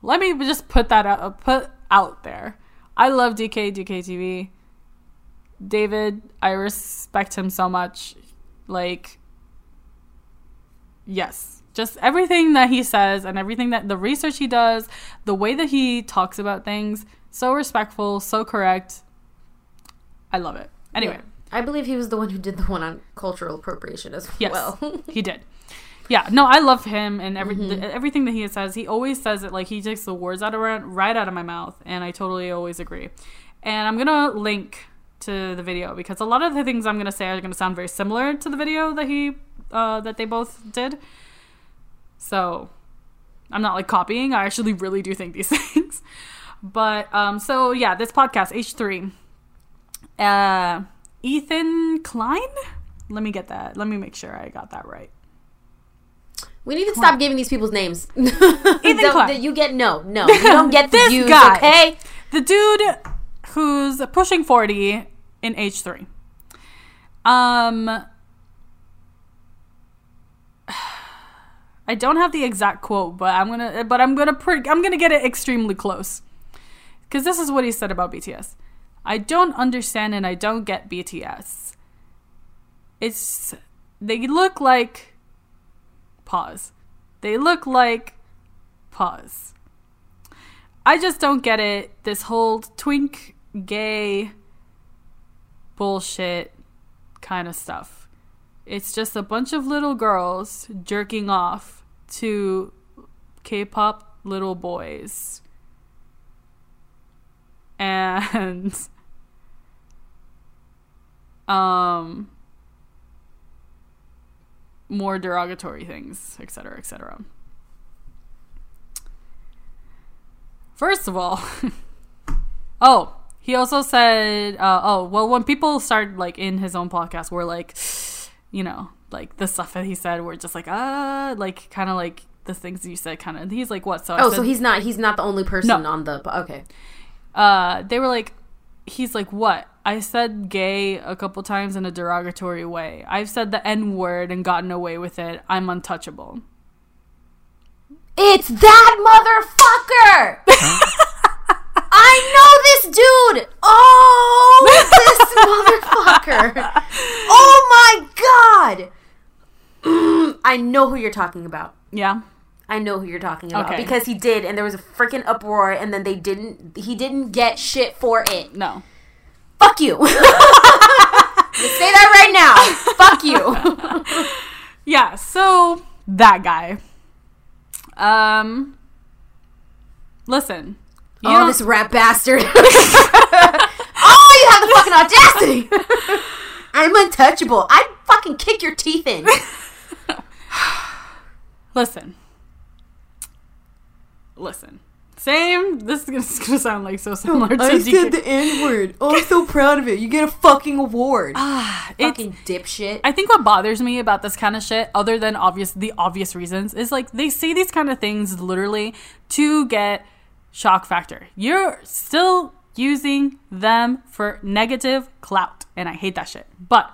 let me just put that out put out there. I love DK DKTV. David, I respect him so much. Like, yes, just everything that he says and everything that the research he does, the way that he talks about things, so respectful, so correct. I love it. Anyway, yeah. I believe he was the one who did the one on cultural appropriation as yes, well. he did. Yeah, no, I love him and every, mm-hmm. the, everything that he says. He always says it like he takes the words out of right out of my mouth, and I totally always agree. And I'm gonna link to the video because a lot of the things I'm gonna say are gonna sound very similar to the video that he uh, that they both did. So I'm not like copying. I actually really do think these things. But um so yeah, this podcast H3 uh Ethan Klein? Let me get that. Let me make sure I got that right. We need to stop giving these people's names. Ethan Klein. You get no, no. You don't get the views, guy, okay? The dude who's pushing 40 in H3. Um I don't have the exact quote, but I'm gonna but I'm gonna pre- I'm gonna get it extremely close. Cause this is what he said about BTS. I don't understand and I don't get BTS. It's they look like pause. They look like pause. I just don't get it. This whole twink gay bullshit kind of stuff. It's just a bunch of little girls jerking off to K pop little boys. And um more derogatory things, etc., etc. First of all, oh, he also said, uh, oh, well, when people start like in his own podcast, we're like, you know, like the stuff that he said we're just like, ah, uh, like kind of like the things you said kind of. He's like, what? So I oh, said, so he's not he's not the only person no. on the okay. Uh, they were like, he's like, what? I said gay a couple times in a derogatory way. I've said the N word and gotten away with it. I'm untouchable. It's that motherfucker! I know this dude. Oh, this motherfucker. Oh my god. I know who you're talking about. Yeah. I know who you're talking about okay. because he did, and there was a freaking uproar, and then they didn't. He didn't get shit for it. No. Fuck you. say that right now. Fuck you. yeah. So that guy. Um. Listen, you oh, this rap bastard. oh, you have the fucking audacity. I'm untouchable. I'd fucking kick your teeth in. Listen. Listen. Same. This is gonna sound like so similar to I DK. said the N word. Oh, I'm so proud of it. You get a fucking award. Ah, fucking dipshit. I think what bothers me about this kind of shit, other than obvious the obvious reasons, is like they say these kind of things literally to get shock factor. You're still using them for negative clout, and I hate that shit. But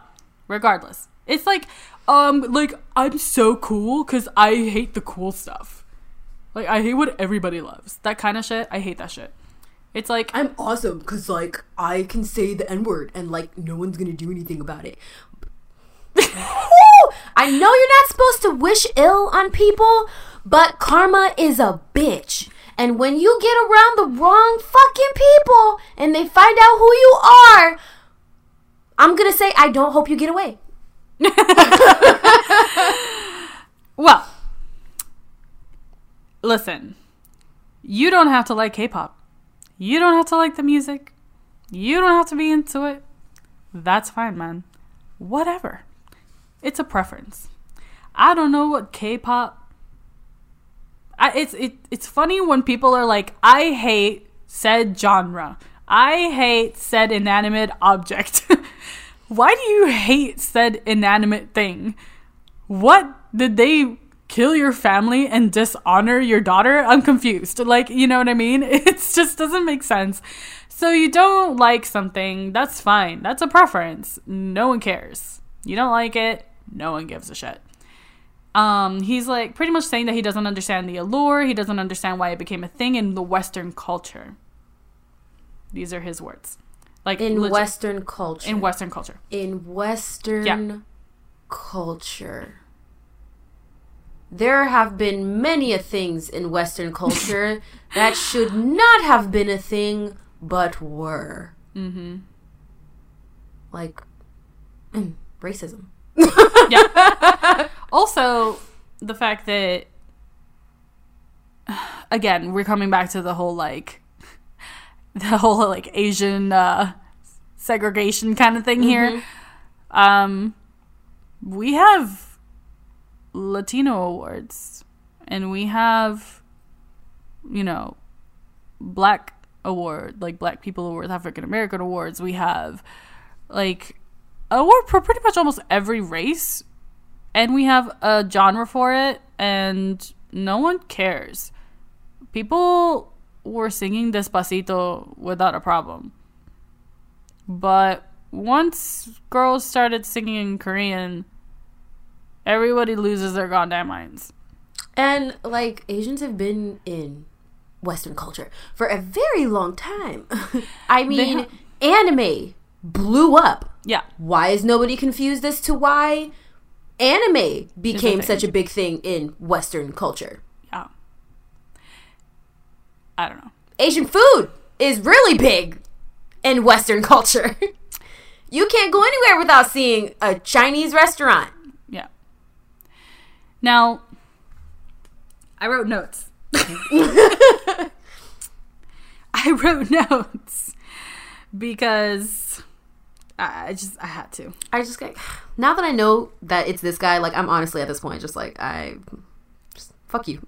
regardless, it's like, um, like I'm so cool because I hate the cool stuff. Like I hate what everybody loves. That kind of shit. I hate that shit. It's like I'm awesome because like I can say the n word and like no one's gonna do anything about it. I know you're not supposed to wish ill on people, but karma is a bitch. And when you get around the wrong fucking people and they find out who you are, I'm going to say, I don't hope you get away. well, listen, you don't have to like K pop. You don't have to like the music. You don't have to be into it. That's fine, man. Whatever. It's a preference. I don't know what K-pop. I, it's it, it's funny when people are like, I hate said genre. I hate said inanimate object. Why do you hate said inanimate thing? What did they kill your family and dishonor your daughter? I'm confused. Like, you know what I mean? It just doesn't make sense. So you don't like something, that's fine. That's a preference. No one cares. You don't like it, no one gives a shit. Um, he's like pretty much saying that he doesn't understand the allure, he doesn't understand why it became a thing in the Western culture. These are his words. Like in legit, Western culture. In Western culture. In Western yeah. culture. There have been many a things in Western culture that should not have been a thing, but were. Mm-hmm. Like racism. yeah. Also, the fact that again, we're coming back to the whole like the whole like Asian uh, segregation kind of thing mm-hmm. here. Um, we have Latino awards, and we have, you know, Black award, like Black People awards, African American awards. We have like award for pretty much almost every race, and we have a genre for it, and no one cares. People were singing Despacito without a problem. But once girls started singing in Korean, everybody loses their goddamn minds. And like Asians have been in Western culture for a very long time. I mean, ha- anime blew up. Yeah. Why is nobody confused as to why anime became such a big thing in Western culture? Yeah. I don't know. Asian food is really big in Western culture. you can't go anywhere without seeing a Chinese restaurant. Now, I wrote notes. I wrote notes because I just I had to. I just like now that I know that it's this guy, like I'm honestly at this point just like I just fuck you.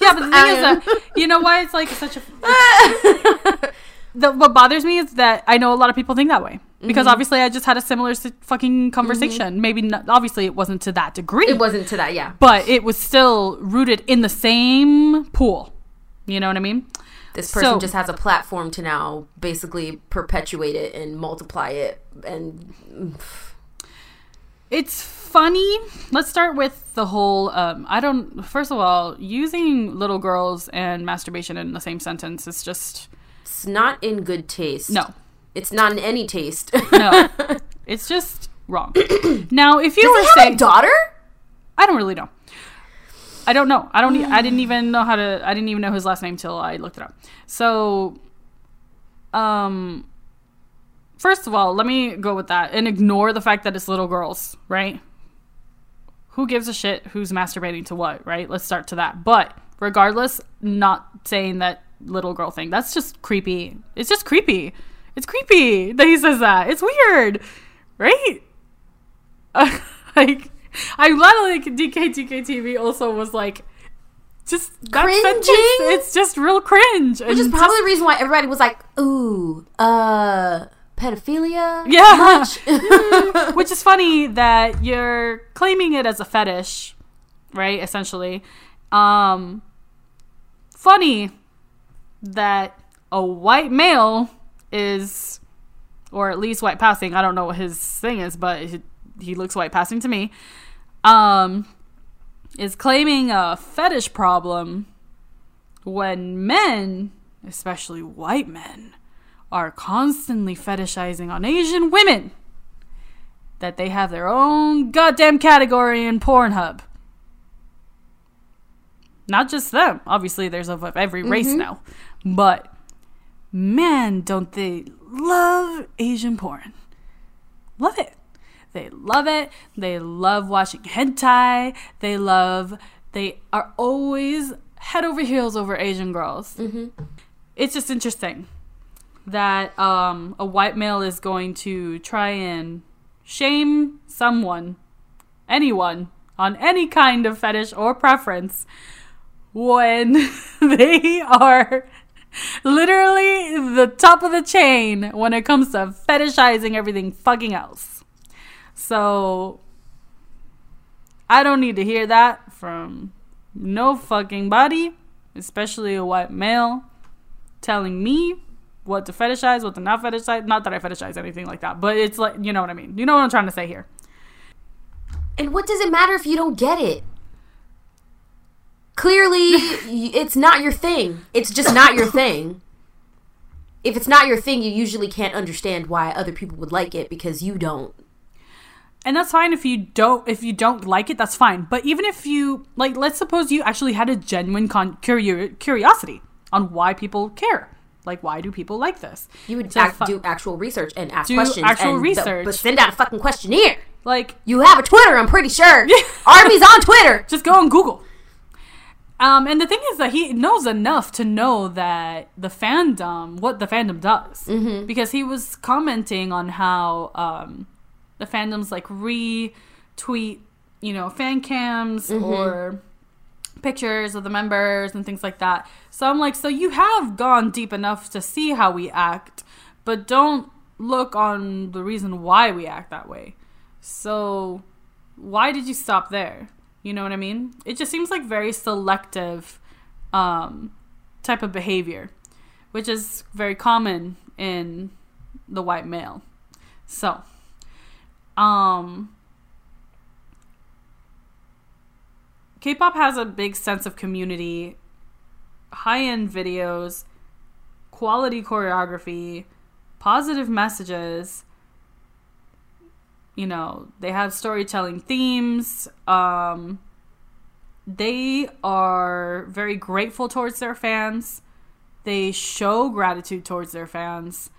yeah, but the thing is that you know why it's like such a. the, what bothers me is that I know a lot of people think that way because mm-hmm. obviously I just had a similar fucking conversation. Mm-hmm. Maybe not, obviously it wasn't to that degree. It wasn't to that, yeah. But it was still rooted in the same pool. You know what I mean? This person so, just has a platform to now basically perpetuate it and multiply it and. It's funny. Let's start with the whole. Um, I don't. First of all, using little girls and masturbation in the same sentence is just. It's not in good taste. No, it's not in any taste. no, it's just wrong. now, if you Does were saying daughter, I don't really know. I don't know. I don't. E- I didn't even know how to. I didn't even know his last name till I looked it up. So, um, first of all, let me go with that and ignore the fact that it's little girls, right? who gives a shit who's masturbating to what, right? Let's start to that. But regardless, not saying that little girl thing. That's just creepy. It's just creepy. It's creepy that he says that. It's weird, right? Uh, like, I'm glad like DK DK TV also was like just that sentence. It's just real cringe, which is probably just, the reason why everybody was like, "Ooh, uh." pedophilia. Yeah. Which is funny that you're claiming it as a fetish, right? Essentially. Um funny that a white male is or at least white passing. I don't know what his thing is, but he, he looks white passing to me. Um is claiming a fetish problem when men, especially white men, are constantly fetishizing on Asian women that they have their own goddamn category in Pornhub. Not just them. Obviously, there's of every race mm-hmm. now. But man, don't they love Asian porn? Love it. They love it. They love watching hentai. They love. They are always head over heels over Asian girls. Mm-hmm. It's just interesting that um, a white male is going to try and shame someone, anyone, on any kind of fetish or preference when they are literally the top of the chain when it comes to fetishizing everything fucking else. So I don't need to hear that from no fucking body, especially a white male, telling me what to fetishize, what to not fetishize. Not that I fetishize anything like that, but it's like, you know what I mean. You know what I'm trying to say here. And what does it matter if you don't get it? Clearly, it's not your thing. It's just not your thing. If it's not your thing, you usually can't understand why other people would like it because you don't. And that's fine if you don't if you don't like it, that's fine. But even if you like let's suppose you actually had a genuine con- curi- curiosity on why people care. Like, why do people like this? You would act, fu- do actual research and ask do questions. actual and research. The, but send out a fucking questionnaire. Like, you have a Twitter, I'm pretty sure. Army's on Twitter. Just go on Google. Um, and the thing is that he knows enough to know that the fandom, what the fandom does, mm-hmm. because he was commenting on how um, the fandoms like retweet, you know, fan cams mm-hmm. or pictures of the members and things like that. So I'm like, so you have gone deep enough to see how we act, but don't look on the reason why we act that way. So why did you stop there? You know what I mean? It just seems like very selective um, type of behavior, which is very common in the white male. So, um, K-pop has a big sense of community, high-end videos, quality choreography, positive messages. You know, they have storytelling themes. Um, they are very grateful towards their fans. They show gratitude towards their fans.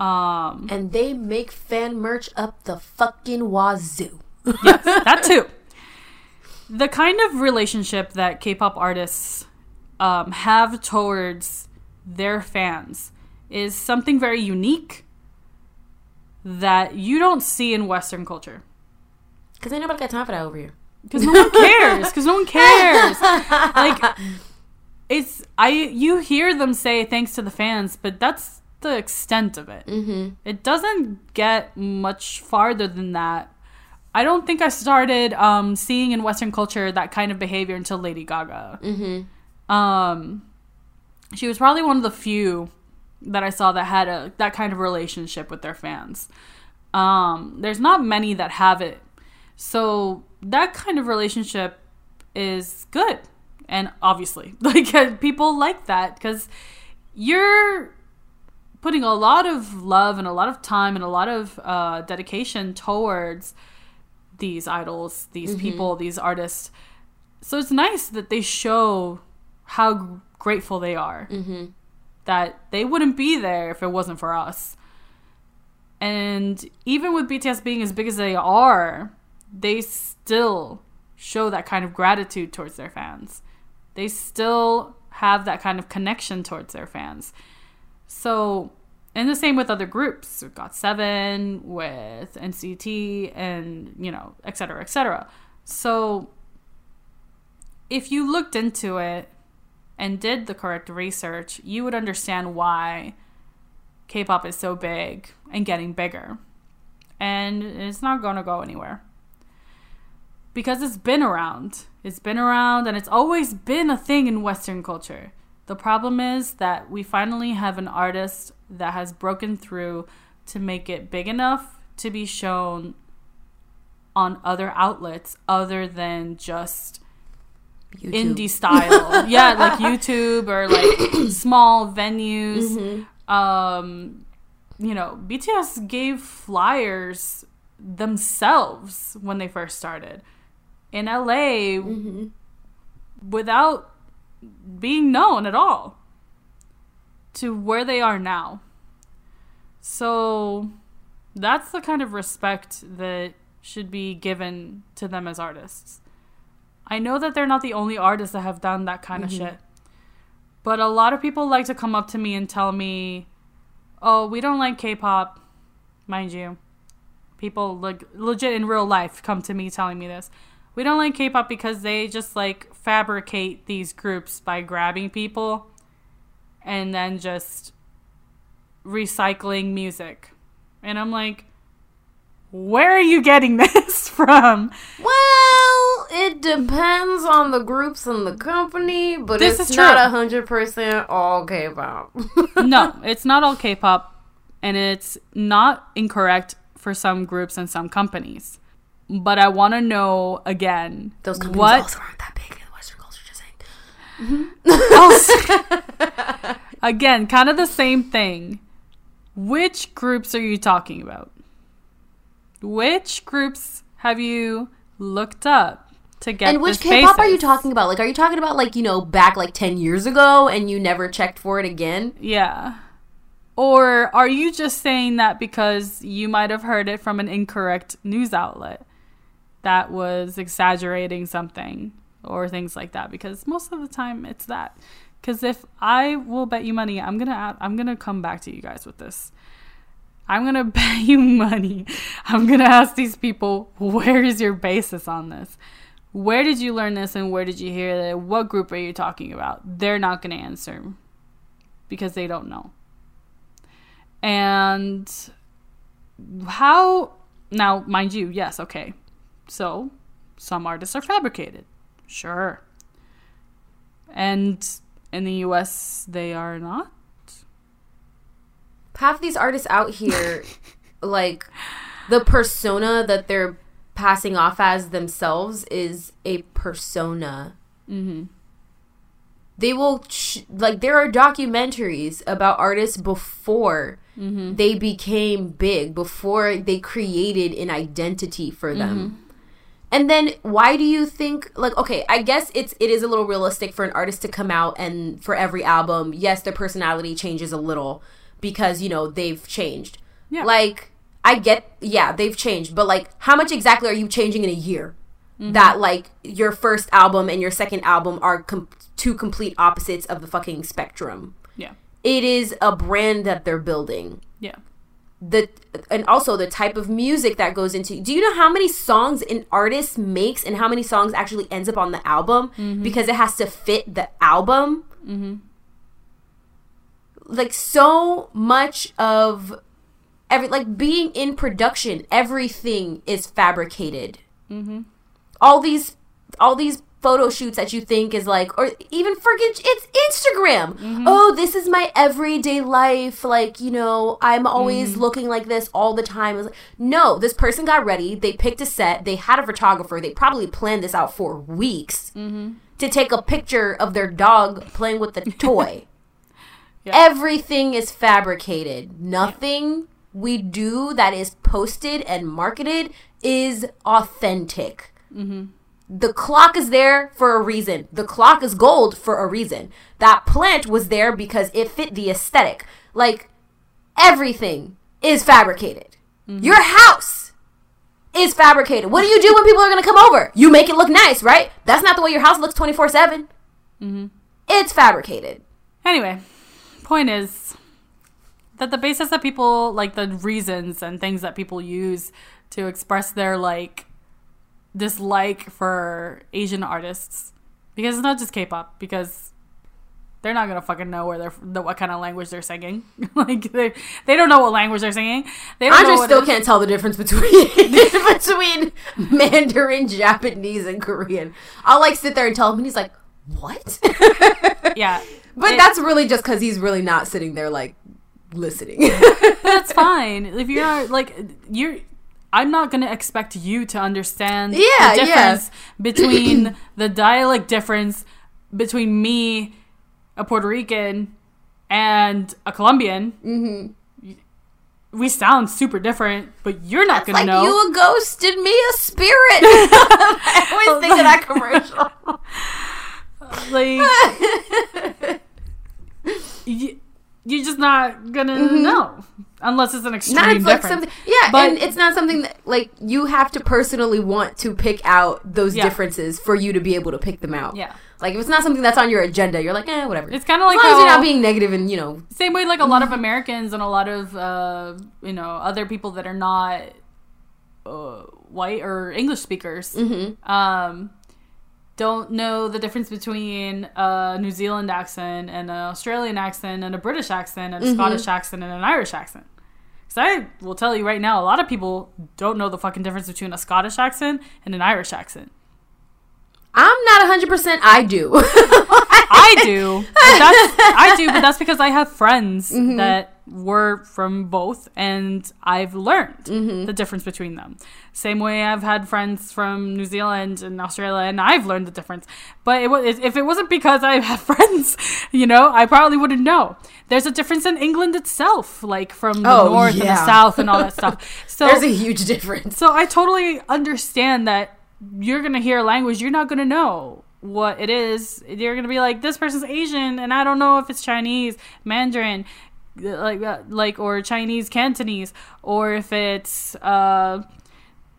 Um, and they make fan merch up the fucking wazoo. yes, that too the kind of relationship that K-pop artists um, have towards their fans is something very unique that you don't see in Western culture. Because ain't nobody got time for that over here. Because no one cares. Because no one cares. like it's I you hear them say thanks to the fans, but that's the extent of it. Mm-hmm. It doesn't get much farther than that I don't think I started um, seeing in Western culture that kind of behavior until Lady Gaga. Mm-hmm. Um, she was probably one of the few that I saw that had a that kind of relationship with their fans. Um, there's not many that have it, so that kind of relationship is good, and obviously, like people like that because you're putting a lot of love and a lot of time and a lot of uh, dedication towards these idols, these mm-hmm. people, these artists. So it's nice that they show how grateful they are. Mm-hmm. That they wouldn't be there if it wasn't for us. And even with BTS being as big as they are, they still show that kind of gratitude towards their fans. They still have that kind of connection towards their fans. So and the same with other groups. We've got Seven with NCT and, you know, et cetera, et cetera. So if you looked into it and did the correct research, you would understand why K pop is so big and getting bigger. And it's not going to go anywhere. Because it's been around. It's been around and it's always been a thing in Western culture. The problem is that we finally have an artist that has broken through to make it big enough to be shown on other outlets other than just YouTube. indie style. yeah, like YouTube or like small venues. Mm-hmm. Um, you know, BTS gave flyers themselves when they first started in LA mm-hmm. without being known at all to where they are now. So that's the kind of respect that should be given to them as artists. I know that they're not the only artists that have done that kind mm-hmm. of shit. But a lot of people like to come up to me and tell me oh, we don't like K-pop, mind you. People like legit in real life come to me telling me this. We don't like K-pop because they just like fabricate these groups by grabbing people and then just recycling music. And I'm like, where are you getting this from? Well, it depends on the groups and the company, but This it's is not true. hundred percent all K-pop. no, it's not all K-pop, and it's not incorrect for some groups and some companies. But I want to know again Those companies what also aren't that big in Western culture. Just saying. Mm-hmm. Oh, again, kind of the same thing. Which groups are you talking about? Which groups have you looked up to get And which K-pop are you talking about? Like, are you talking about like you know back like ten years ago and you never checked for it again? Yeah. Or are you just saying that because you might have heard it from an incorrect news outlet that was exaggerating something or things like that? Because most of the time it's that. Because if I will bet you money, I'm gonna a- I'm gonna come back to you guys with this. I'm gonna bet you money. I'm gonna ask these people, where is your basis on this? Where did you learn this and where did you hear it? What group are you talking about? They're not gonna answer because they don't know. And how now, mind you, yes, okay. So some artists are fabricated. Sure. And in the US they are not. Half these artists out here, like the persona that they're passing off as themselves is a persona. Mm-hmm. They will ch- like there are documentaries about artists before Mm-hmm. they became big, before they created an identity for them. And then why do you think like okay, I guess it's it is a little realistic for an artist to come out and for every album, yes, their personality changes a little because, you know, they've changed. Yeah. Like I get yeah, they've changed, but like how much exactly are you changing in a year? Mm-hmm. That like your first album and your second album are com- two complete opposites of the fucking spectrum. Yeah. It is a brand that they're building Yeah. the and also the type of music that goes into do you know how many songs an artist makes and how many songs actually ends up on the album mm-hmm. because it has to fit the album mm-hmm. like so much of every like being in production everything is fabricated. Mm-hmm. All these all these photo shoots that you think is like or even forget it's instagram. Mm-hmm. Oh this is my everyday life. Like you know i'm always mm-hmm. looking like this all the time. Like, no this person got ready. They picked a set. They had a photographer. They probably planned this out for weeks to take a picture of their dog playing with the toy. Everything is fabricated. Nothing we do that is posted and marketed is authentic mm-hmm. the clock is there for a reason. The clock is gold for a reason. That plant was there because it fit the aesthetic. Like everything is fabricated. Mm-hmm. Your house is fabricated. What do you do when people are going to come over? You make it look nice, right? That's not the way your house looks 24 7. Mm-hmm. It's fabricated. Anyway, point is that the basis that people like the reasons and things that people use to express their like dislike for Asian artists because it's not just K-pop because they're not gonna fucking know where they're the, what kind of language they're singing. like they they don't know what language they're singing. They don't Andre still can't tell the difference between between Mandarin, Japanese, and Korean. I'll like sit there and tell him, and he's like, "What?" Yeah, But It- that's really just because he's really not sitting there like listening. that's fine. If you're like you're I'm not gonna expect you to understand Yeah, the yeah. difference between the dialect difference between me, a Puerto Rican, and a Colombian. Mm-hmm. We sound super different, but you're not gonna like know. you a ghost and me a spirit. I always think of that commercial. like you're just not gonna Mm-hmm. know unless it's an extreme not it's like difference. yeah, but, and it's not something that like you have to personally want to pick out those yeah. differences for you to be able to pick them out. Yeah. Like if it's not something that's on your agenda, you're like, eh, whatever. It's kind of like as long how, as you're not being negative and you know. Same way, like a lot of Americans and a lot of uh, you know other people that are not uh, white or English speakers. Mm-hmm. Um, don't know the difference between a New Zealand accent and an Australian accent and a British accent and a mm-hmm. Scottish accent and an Irish accent. Because I will tell you right now, a lot of people don't know the fucking difference between a Scottish accent and an Irish accent. I'm not 100% I do. I do. I do, but that's because I have friends mm-hmm. that were from both and I've learned mm-hmm. the difference between them. Same way I've had friends from New Zealand and Australia and I've learned the difference. But it was if it wasn't because I have friends, you know, I probably wouldn't know. There's a difference in England itself, like from the oh, north yeah. and the south and all that stuff. So There's a huge difference. So I totally understand that you're going to hear a language you're not going to know what it is. You're gonna be like, this person's Asian, and I don't know if it's Chinese, Mandarin, like like or Chinese Cantonese or if it's uh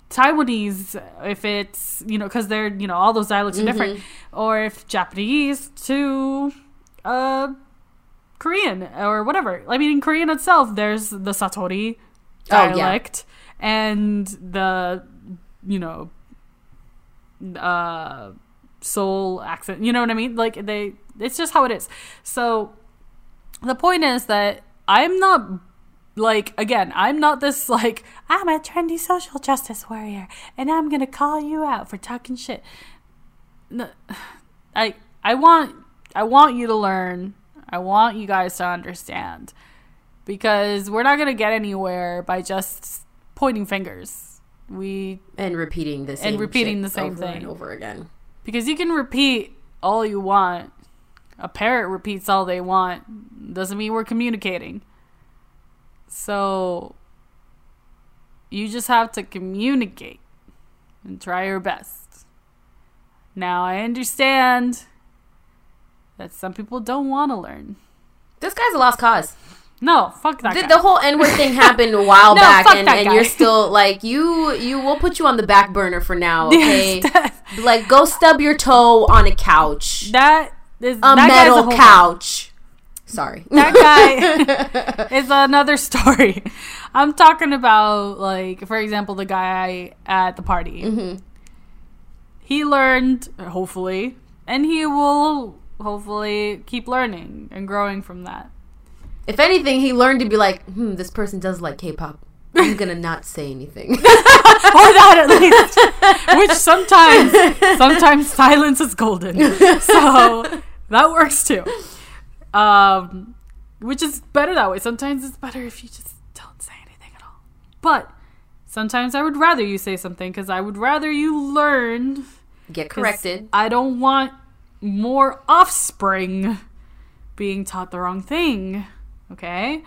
Taiwanese if it's you know because they're you know all those dialects mm-hmm. are different or if Japanese to uh Korean or whatever. I mean in Korean itself there's the Satori dialect oh, yeah. and the you know uh Seoul accent. You know what I mean? Like they it's just how it is. So the point is that I'm not like again, I'm not this like I'm a trendy social justice warrior and I'm gonna call you out for talking shit. No, I I want I want you to learn. I want you guys to understand because we're not gonna get anywhere by just pointing fingers. We and repeating the same and repeating the same over thing and over again. Because you can repeat all you want, a parrot repeats all they want. Doesn't mean we're communicating. So you just have to communicate and try your best. Now I understand that some people don't want to learn. This guy's a lost cause. No, fuck that. The, the whole N word thing happened a while no, back, and, and you're still like you. You will put you on the back burner for now. Okay, yes, like go stub your toe on a couch. That is a that metal a couch. Sorry, that guy is another story. I'm talking about like, for example, the guy at the party. Mm-hmm. He learned, hopefully, and he will hopefully keep learning and growing from that. If anything, he learned to be like, hmm, this person does like K-pop. I'm gonna not say anything, or that at least. Which sometimes, sometimes silence is golden. So that works too. Um, which is better that way. Sometimes it's better if you just don't say anything at all. But sometimes I would rather you say something because I would rather you learn. Get corrected. I don't want more offspring being taught the wrong thing. Okay?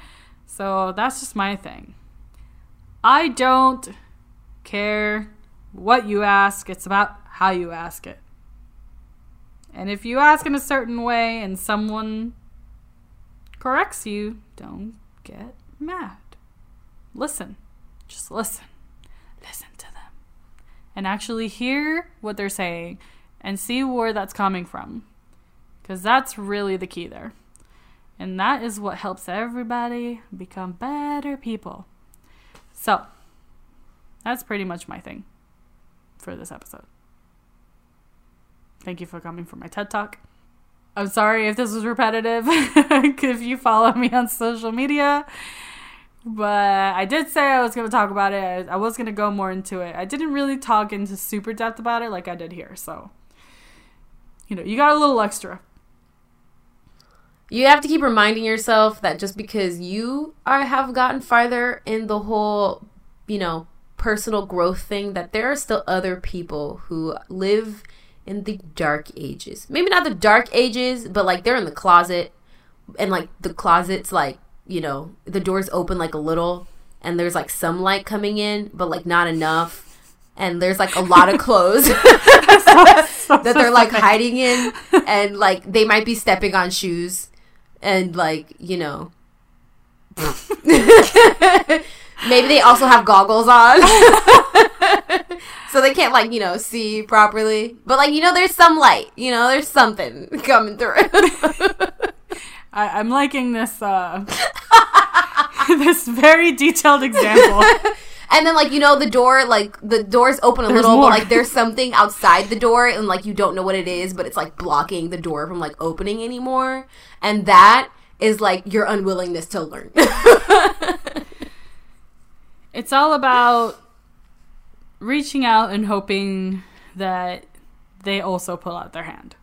So that's just my thing. I don't care what you ask, it's about how you ask it. And if you ask in a certain way and someone corrects you, don't get mad. Listen. Just listen. Listen to them. And actually hear what they're saying and see where that's coming from. Because that's really the key there. And that is what helps everybody become better people. So, that's pretty much my thing for this episode. Thank you for coming for my TED Talk. I'm sorry if this was repetitive, if you follow me on social media. But I did say I was going to talk about it. I was going to go more into it. I didn't really talk into super depth about it like I did here. So, you know, you got a little extra you have to keep reminding yourself that just because you are have gotten farther in the whole, you know, personal growth thing, that there are still other people who live in the dark ages. Maybe not the dark ages, but like they're in the closet and like the closet's like, you know, the doors open like a little and there's like some light coming in, but like not enough. And there's like a lot of clothes that they're like hiding in, and like they might be stepping on shoes and like you know Maybe they also have goggles on. so they can't like, you know, see properly. But like, you know, there's some light. You know, there's something coming through. I, am liking this uh this very detailed example. And then like you know the door like the door's open a there's little more. but like there's something outside the door and like you don't know what it is but it's like blocking the door from like opening anymore and that is like your unwillingness to learn it's all about reaching out and hoping that they also pull out their hand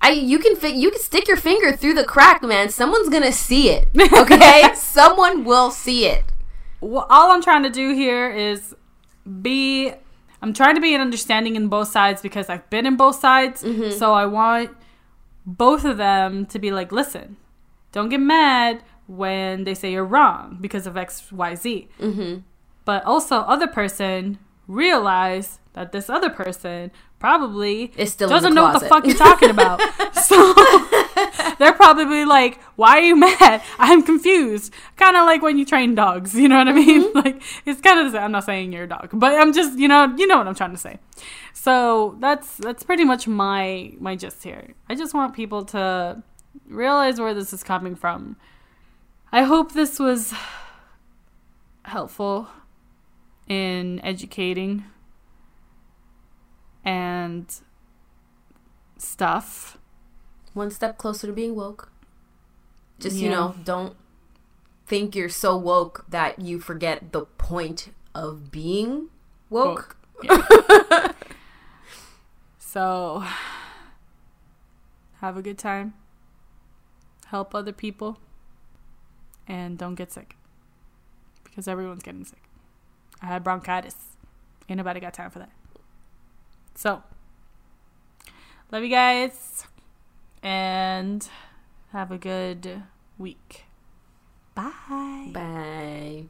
I you can fit you can stick your finger through the crack, man. Someone's gonna see it. Okay, someone will see it. Well, all I'm trying to do here is be. I'm trying to be an understanding in both sides because I've been in both sides. Mm-hmm. So I want both of them to be like, listen, don't get mad when they say you're wrong because of X, Y, Z. Mm-hmm. But also, other person realize that this other person probably is still doesn't know what the fuck you're talking about. so they're probably like, "Why are you mad? I'm confused." Kind of like when you train dogs, you know what I mean? Mm-hmm. Like it's kind of. I'm not saying you're a dog, but I'm just, you know, you know what I'm trying to say. So that's that's pretty much my my gist here. I just want people to realize where this is coming from. I hope this was helpful in educating and stuff. One step closer to being woke. Just, yeah. you know, don't think you're so woke that you forget the point of being woke. woke. Yeah. so, have a good time. Help other people. And don't get sick. Because everyone's getting sick. I had bronchitis. Ain't nobody got time for that. So, love you guys and have a good week. Bye. Bye.